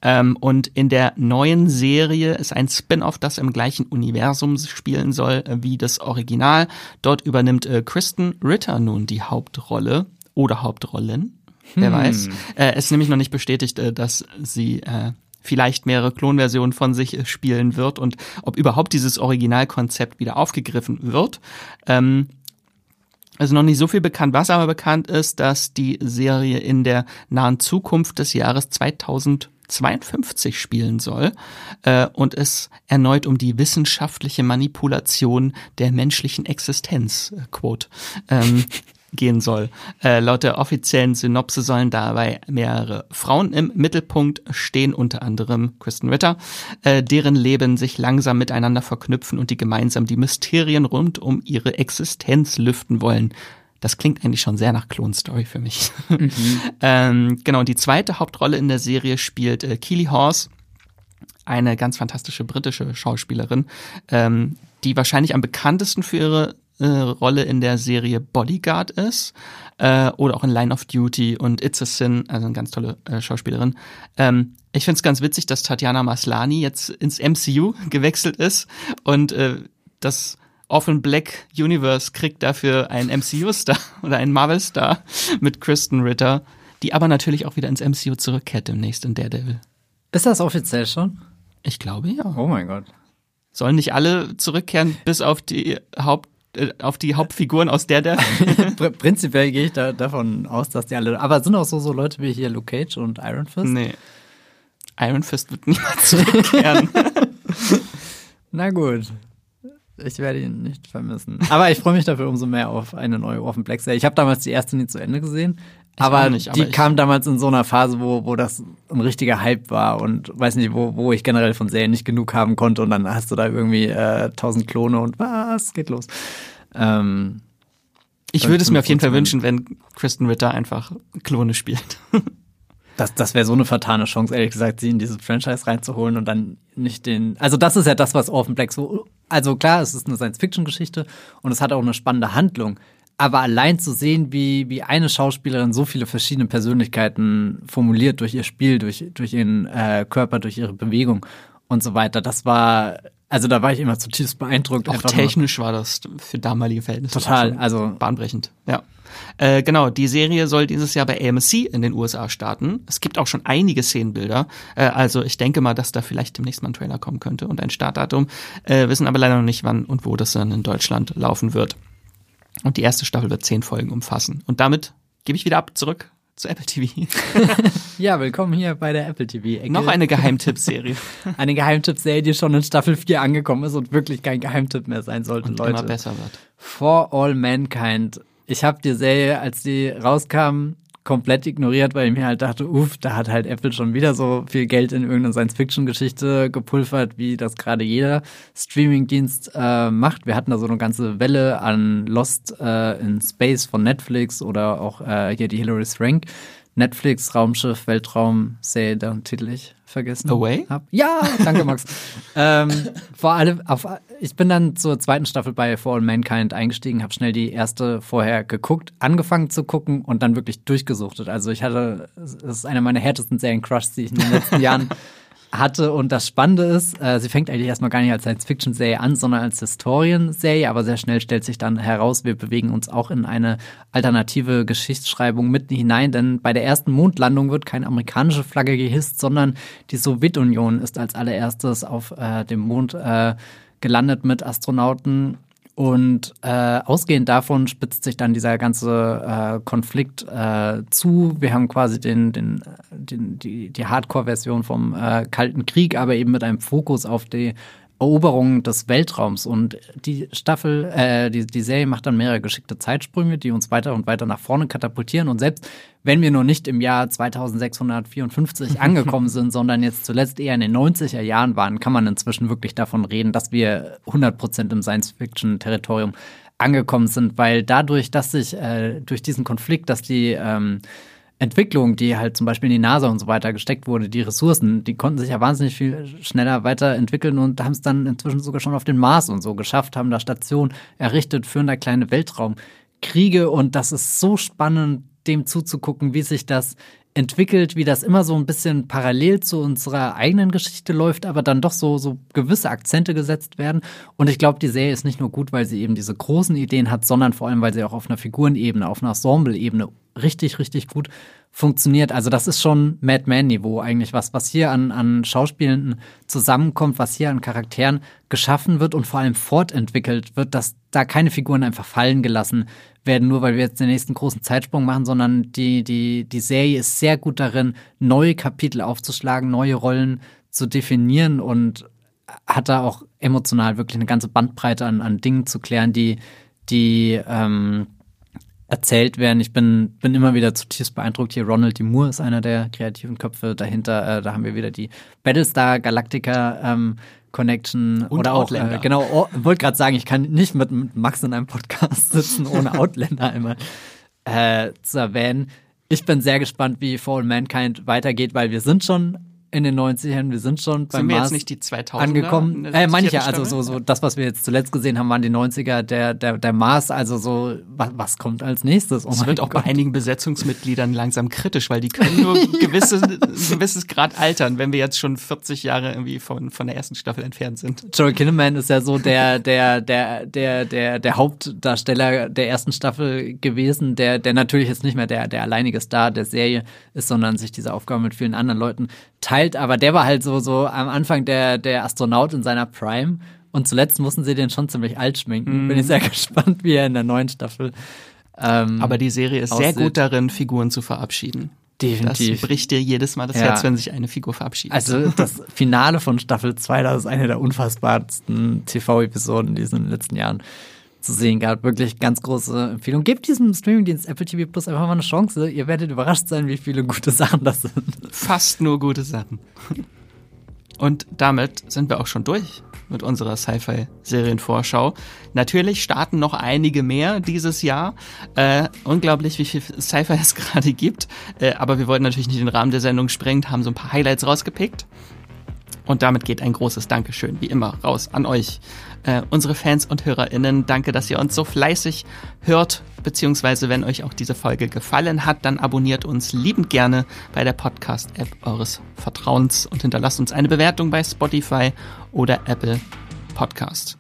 Ähm, und in der neuen Serie ist ein Spin-off, das im gleichen Universum spielen soll äh, wie das Original. Dort übernimmt äh, Kristen Ritter nun die Hauptrolle oder Hauptrollen. Wer hm. weiß. Äh, es ist nämlich noch nicht bestätigt, äh, dass sie äh, vielleicht mehrere Klonversionen von sich spielen wird und ob überhaupt dieses Originalkonzept wieder aufgegriffen wird. Ähm, Also noch nicht so viel bekannt. Was aber bekannt ist, dass die Serie in der nahen Zukunft des Jahres 2052 spielen soll äh, und es erneut um die wissenschaftliche Manipulation der menschlichen Existenz, äh, quote, ähm, (laughs) gehen soll. Äh, laut der offiziellen Synopse sollen dabei mehrere Frauen im Mittelpunkt stehen, unter anderem Kristen Ritter, äh, deren Leben sich langsam miteinander verknüpfen und die gemeinsam die Mysterien rund um ihre Existenz lüften wollen. Das klingt eigentlich schon sehr nach Clone Story für mich. Mhm. (laughs) ähm, genau, die zweite Hauptrolle in der Serie spielt äh, Keely Horse, eine ganz fantastische britische Schauspielerin, ähm, die wahrscheinlich am bekanntesten für ihre äh, Rolle in der Serie Bodyguard ist äh, oder auch in Line of Duty und It's a Sin, also eine ganz tolle äh, Schauspielerin. Ähm, ich finde es ganz witzig, dass Tatjana Maslani jetzt ins MCU (laughs) gewechselt ist und äh, das Orphan Black Universe kriegt dafür einen MCU-Star (laughs) oder einen Marvel-Star mit Kristen Ritter, die aber natürlich auch wieder ins MCU zurückkehrt demnächst in Daredevil. Ist das offiziell schon? Ich glaube ja. Oh mein Gott. Sollen nicht alle zurückkehren, bis auf die Haupt auf die Hauptfiguren aus der der. (laughs) Prinzipiell gehe ich da davon aus, dass die alle. Aber sind auch so, so Leute wie hier Luke Cage und Iron Fist? Nee. Iron Fist wird niemals zurückkehren. (laughs) Na gut. Ich werde ihn nicht vermissen. Aber ich freue mich dafür umso mehr auf eine neue Orphan Black Serie. Ich habe damals die erste nie zu Ende gesehen. Aber nicht, aber die kam damals in so einer Phase, wo, wo das ein richtiger Hype war und weiß nicht, wo, wo ich generell von Serien nicht genug haben konnte und dann hast du da irgendwie äh, tausend Klone und was geht los. Ähm, ich würde es mir auf jeden Fall wünschen, wenn Kristen Ritter einfach Klone spielt. (laughs) Das, das wäre so eine vertane Chance, ehrlich gesagt, sie in dieses Franchise reinzuholen und dann nicht den. Also, das ist ja das, was Orphan Black so. Also, klar, es ist eine Science-Fiction-Geschichte und es hat auch eine spannende Handlung. Aber allein zu sehen, wie, wie eine Schauspielerin so viele verschiedene Persönlichkeiten formuliert durch ihr Spiel, durch, durch ihren äh, Körper, durch ihre Bewegung und so weiter, das war also da war ich immer zutiefst beeindruckt. Auch technisch war das für damalige Verhältnisse total, also bahnbrechend. Ja. Äh, genau, die Serie soll dieses Jahr bei AMC in den USA starten. Es gibt auch schon einige Szenenbilder. Äh, also ich denke mal, dass da vielleicht demnächst mal ein Trailer kommen könnte und ein Startdatum. Äh, wissen aber leider noch nicht, wann und wo das dann in Deutschland laufen wird. Und die erste Staffel wird zehn Folgen umfassen. Und damit gebe ich wieder ab zurück zu Apple TV. (laughs) ja, willkommen hier bei der Apple TV. -Ecke. Noch eine Geheimtippserie. (laughs) eine Geheimtippserie, die schon in Staffel 4 angekommen ist und wirklich kein Geheimtipp mehr sein sollte, und Leute. immer besser wird. For All Mankind. Ich habe die Serie, als die rauskam, komplett ignoriert, weil ich mir halt dachte, uff, da hat halt Apple schon wieder so viel Geld in irgendeine Science-Fiction-Geschichte gepulvert, wie das gerade jeder Streaming-Dienst äh, macht. Wir hatten da so eine ganze Welle an Lost äh, in Space von Netflix oder auch äh, hier die Hilary Swank Netflix Raumschiff Weltraum Serie, deren Titel ich vergessen Away? hab. Ja, danke Max. (laughs) ähm, vor allem auf, ich bin dann zur zweiten Staffel bei For All Mankind eingestiegen, habe schnell die erste vorher geguckt, angefangen zu gucken und dann wirklich durchgesuchtet. Also ich hatte, es ist eine meiner härtesten Serien-Crushs, die ich in den letzten (laughs) Jahren hatte. Und das Spannende ist, äh, sie fängt eigentlich erstmal gar nicht als Science-Fiction-Serie an, sondern als Historien-Serie, aber sehr schnell stellt sich dann heraus, wir bewegen uns auch in eine alternative Geschichtsschreibung mitten hinein, denn bei der ersten Mondlandung wird keine amerikanische Flagge gehisst, sondern die Sowjetunion ist als allererstes auf äh, dem Mond äh, gelandet mit Astronauten und äh, ausgehend davon spitzt sich dann dieser ganze äh, Konflikt äh, zu. Wir haben quasi den, den, den, die, die Hardcore-Version vom äh, Kalten Krieg, aber eben mit einem Fokus auf die Eroberung des Weltraums. Und die Staffel, äh, die, die Serie macht dann mehrere geschickte Zeitsprünge, die uns weiter und weiter nach vorne katapultieren. Und selbst wenn wir noch nicht im Jahr 2654 (laughs) angekommen sind, sondern jetzt zuletzt eher in den 90er Jahren waren, kann man inzwischen wirklich davon reden, dass wir 100 Prozent im Science-Fiction-Territorium angekommen sind, weil dadurch, dass sich äh, durch diesen Konflikt, dass die ähm, Entwicklung, die halt zum Beispiel in die NASA und so weiter gesteckt wurde, die Ressourcen, die konnten sich ja wahnsinnig viel schneller weiterentwickeln und haben es dann inzwischen sogar schon auf den Mars und so geschafft, haben da Stationen errichtet, führen da kleine Weltraumkriege. Und das ist so spannend, dem zuzugucken, wie sich das entwickelt, wie das immer so ein bisschen parallel zu unserer eigenen Geschichte läuft, aber dann doch so, so gewisse Akzente gesetzt werden. Und ich glaube, die Serie ist nicht nur gut, weil sie eben diese großen Ideen hat, sondern vor allem, weil sie auch auf einer Figurenebene, auf einer Ensembleebene richtig, richtig gut funktioniert. Also das ist schon Mad Men-Niveau eigentlich, was, was hier an, an Schauspielenden zusammenkommt, was hier an Charakteren geschaffen wird und vor allem fortentwickelt wird, dass da keine Figuren einfach fallen gelassen werden, nur weil wir jetzt den nächsten großen Zeitsprung machen, sondern die, die, die Serie ist sehr gut darin, neue Kapitel aufzuschlagen, neue Rollen zu definieren und hat da auch emotional wirklich eine ganze Bandbreite an, an Dingen zu klären, die, die ähm, erzählt werden. Ich bin, bin immer wieder zutiefst beeindruckt. Hier Ronald D. Moore ist einer der kreativen Köpfe dahinter. Äh, da haben wir wieder die Battlestar Galactica ähm, Connection Und oder auch Outlander. äh, genau. Oh, wollte gerade sagen, ich kann nicht mit, mit Max in einem Podcast (laughs) sitzen, ohne Outlander einmal äh, zu erwähnen. Ich bin sehr gespannt, wie Fallen Mankind weitergeht, weil wir sind schon in den 90ern, wir sind schon beim Sind wir Mars jetzt nicht die 2000er? angekommen. Äh, meine ich ja, also so, so das, was wir jetzt zuletzt gesehen haben, waren die 90er, der, der, der Mars, also so, was, was kommt als nächstes? Oh Es mein wird auch bei Gott. einigen Besetzungsmitgliedern langsam kritisch, weil die können nur (laughs) gewisse, ein gewisses Grad altern, wenn wir jetzt schon 40 Jahre irgendwie von, von der ersten Staffel entfernt sind. Joel Kinnaman ist ja so der, der, der, der, der, der Hauptdarsteller der ersten Staffel gewesen, der, der natürlich jetzt nicht mehr der, der alleinige Star der Serie ist, sondern sich diese Aufgabe mit vielen anderen Leuten teilt. Aber der war halt so, so am Anfang der, der Astronaut in seiner Prime. Und zuletzt mussten sie den schon ziemlich alt schminken. Bin ich sehr (laughs) gespannt, wie er in der neuen Staffel. Ähm, Aber die Serie ist sehr Aussieht. gut darin, Figuren zu verabschieden. definitiv. Das bricht dir jedes Mal das Ja. Herz, wenn sich eine Figur verabschiedet. Also das Finale von Staffel 2, das ist eine der unfassbarsten TV-Episoden, in den letzten Jahren zu sehen gab. Wirklich ganz große Empfehlung. Gebt diesem Streamingdienst Apple TV Plus einfach mal eine Chance. Ihr werdet überrascht sein, wie viele gute Sachen das sind. fast nur gute Sachen. Und damit sind wir auch schon durch mit unserer Sci-Fi-Serienvorschau. Natürlich starten noch einige mehr dieses Jahr. Äh, unglaublich, wie viel Sci-Fi es (laughs) gerade gibt. Äh, aber wir wollten natürlich nicht den Rahmen der Sendung sprengen, haben so ein paar Highlights rausgepickt. Und damit geht ein großes Dankeschön, wie immer, raus an euch, äh, unsere Fans und HörerInnen. Danke, dass ihr uns so fleißig hört, beziehungsweise wenn euch auch diese Folge gefallen hat, dann abonniert uns liebend gerne bei der Podcast-App eures Vertrauens und hinterlasst uns eine Bewertung bei Spotify oder Apple Podcast.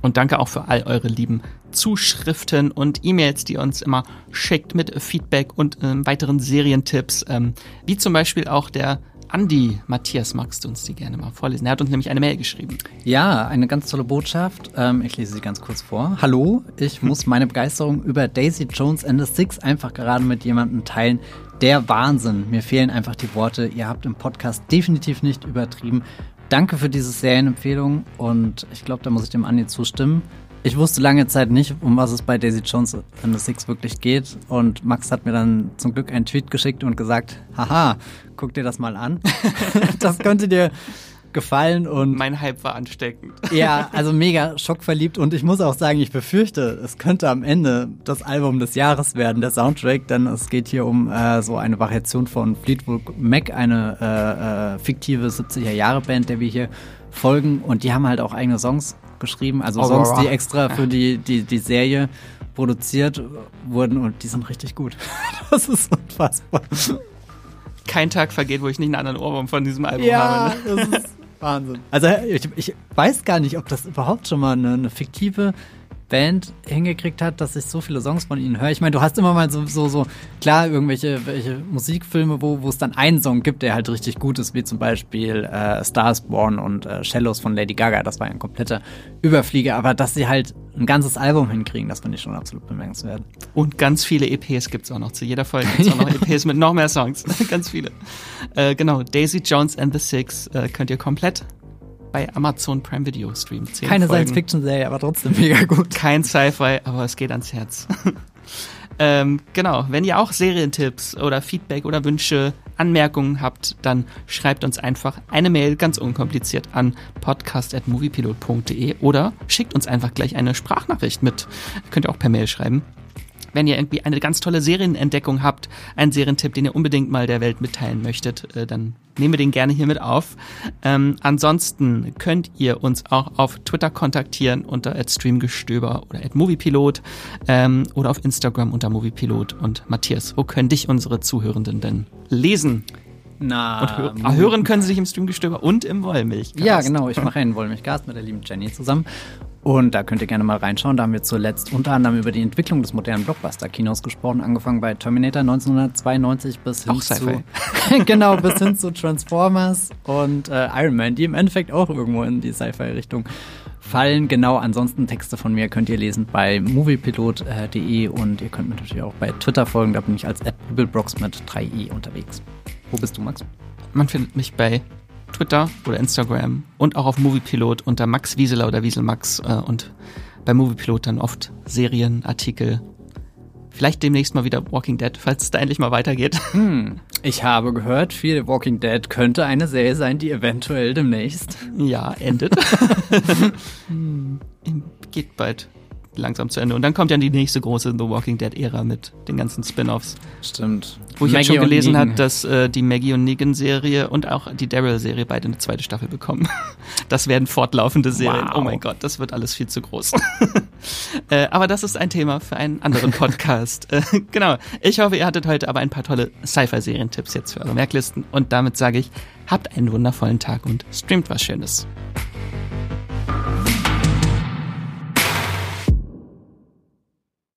Und danke auch für all eure lieben Zuschriften und E-Mails, die ihr uns immer schickt mit Feedback und ähm, weiteren Serientipps, ähm, wie zum Beispiel auch der Andi. Matthias, magst du uns die gerne mal vorlesen? Er hat uns nämlich eine Mail geschrieben. Ja, eine ganz tolle Botschaft. Ähm, ich lese sie ganz kurz vor. Hallo, ich muss (laughs) meine Begeisterung über Daisy Jones and the Six einfach gerade mit jemandem teilen. Der Wahnsinn. Mir fehlen einfach die Worte. Ihr habt im Podcast definitiv nicht übertrieben. Danke für diese Serienempfehlung und ich glaube, da muss ich dem Andi zustimmen. Ich wusste lange Zeit nicht, um was es bei Daisy Jones and the Six wirklich geht. Und Max hat mir dann zum Glück einen Tweet geschickt und gesagt, haha, guck dir das mal an. (laughs) das könnte dir gefallen und Mein Hype war ansteckend. ja, also mega schockverliebt und ich muss auch sagen, ich befürchte, es könnte am Ende das Album des Jahres werden, der Soundtrack, denn es geht hier um äh, so eine Variation von Fleetwood Mac, eine äh, äh, fiktive 70er Jahre Band, der wir hier folgen und die haben halt auch eigene Songs geschrieben, also Aurora. Songs, die extra für die, die, die Serie produziert wurden und die sind richtig gut. (laughs) Das ist unfassbar. Kein Tag vergeht, wo ich nicht einen anderen Ohrwurm von diesem Album Ja, habe. Ne? das ist Wahnsinn. Also ich, ich weiß gar nicht, ob das überhaupt schon mal eine, eine fiktive Band hingekriegt hat, dass ich so viele Songs von ihnen höre. Ich meine, du hast immer mal so, so, so klar, irgendwelche welche Musikfilme, wo, wo es dann einen Song gibt, der halt richtig gut ist, wie zum Beispiel äh, Stars Born und äh, Shallows von Lady Gaga. Das war ja ein kompletter Überflieger. Aber dass sie halt ein ganzes Album hinkriegen, das finde ich schon absolut bemerkenswert. Und ganz viele EPs gibt's auch noch. Zu jeder Folge gibt's auch noch (laughs) EPs mit noch mehr Songs. (laughs) ganz viele. Äh, genau, Daisy Jones and the Six äh, könnt ihr komplett bei Amazon Prime Video streamen. Keine. Science-Fiction-Serie, aber trotzdem mega gut. (laughs) Kein Sci-Fi, aber es geht ans Herz. (laughs) ähm, genau, wenn ihr auch Serientipps oder Feedback oder Wünsche, Anmerkungen habt, dann schreibt uns einfach eine Mail ganz unkompliziert an podcast.moviepilot.de oder schickt uns einfach gleich eine Sprachnachricht mit. Könnt ihr auch per Mail schreiben. Wenn ihr irgendwie eine ganz tolle Serienentdeckung habt, einen Serientipp, den ihr unbedingt mal der Welt mitteilen möchtet, äh, dann nehmen wir den gerne hier mit auf. Ähm, ansonsten könnt ihr uns auch auf Twitter kontaktieren unter @streamgestöber oder @moviepilot ähm, oder auf Instagram unter moviepilot. Und Matthias, wo können dich unsere Zuhörenden denn lesen? Na, Und hö ah, hören können sie dich im Streamgestöber und im Wollmilch. Ja, genau. Ich mache einen Wollmilchgast mit der lieben Jenny zusammen. Und da könnt ihr gerne mal reinschauen. Da haben wir zuletzt unter anderem über die Entwicklung des modernen Blockbuster-Kinos gesprochen, angefangen bei Terminator 1992 bis hin zu (laughs) genau bis hin zu Transformers und äh, Iron Man, die im Endeffekt auch irgendwo in die Sci-Fi-Richtung fallen. Genau, ansonsten Texte von mir könnt ihr lesen bei moviepilot.de und ihr könnt mir natürlich auch bei Twitter folgen. Da bin ich als Bibelbrox mit 3i unterwegs. Wo bist du, Max? Man findet mich bei Twitter oder Instagram und auch auf Moviepilot unter Max Wieseler oder Wieselmax äh, und bei Moviepilot dann oft Serien, Artikel. Vielleicht demnächst mal wieder Walking Dead, falls es da endlich mal weitergeht. (laughs) Hm. Ich habe gehört, viel Walking Dead könnte eine Serie sein, die eventuell demnächst. Ja, endet. (laughs) hm. Geht bald langsam zu Ende. Und dann kommt ja die nächste große The Walking Dead-Ära mit den ganzen Spin-offs. Stimmt. Wo ich Maggie jetzt schon gelesen habe, dass äh, die Maggie und Negan-Serie und auch die Daryl-Serie beide eine zweite Staffel bekommen. (laughs) Das werden fortlaufende Serien. Wow. Oh mein Gott, das wird alles viel zu groß. (laughs) äh, aber das ist ein Thema für einen anderen Podcast. äh, genau. Ich hoffe, ihr hattet heute aber ein paar tolle Sci-Fi-Serientipps jetzt für eure Merklisten. Und damit sage ich, habt einen wundervollen Tag und streamt was Schönes.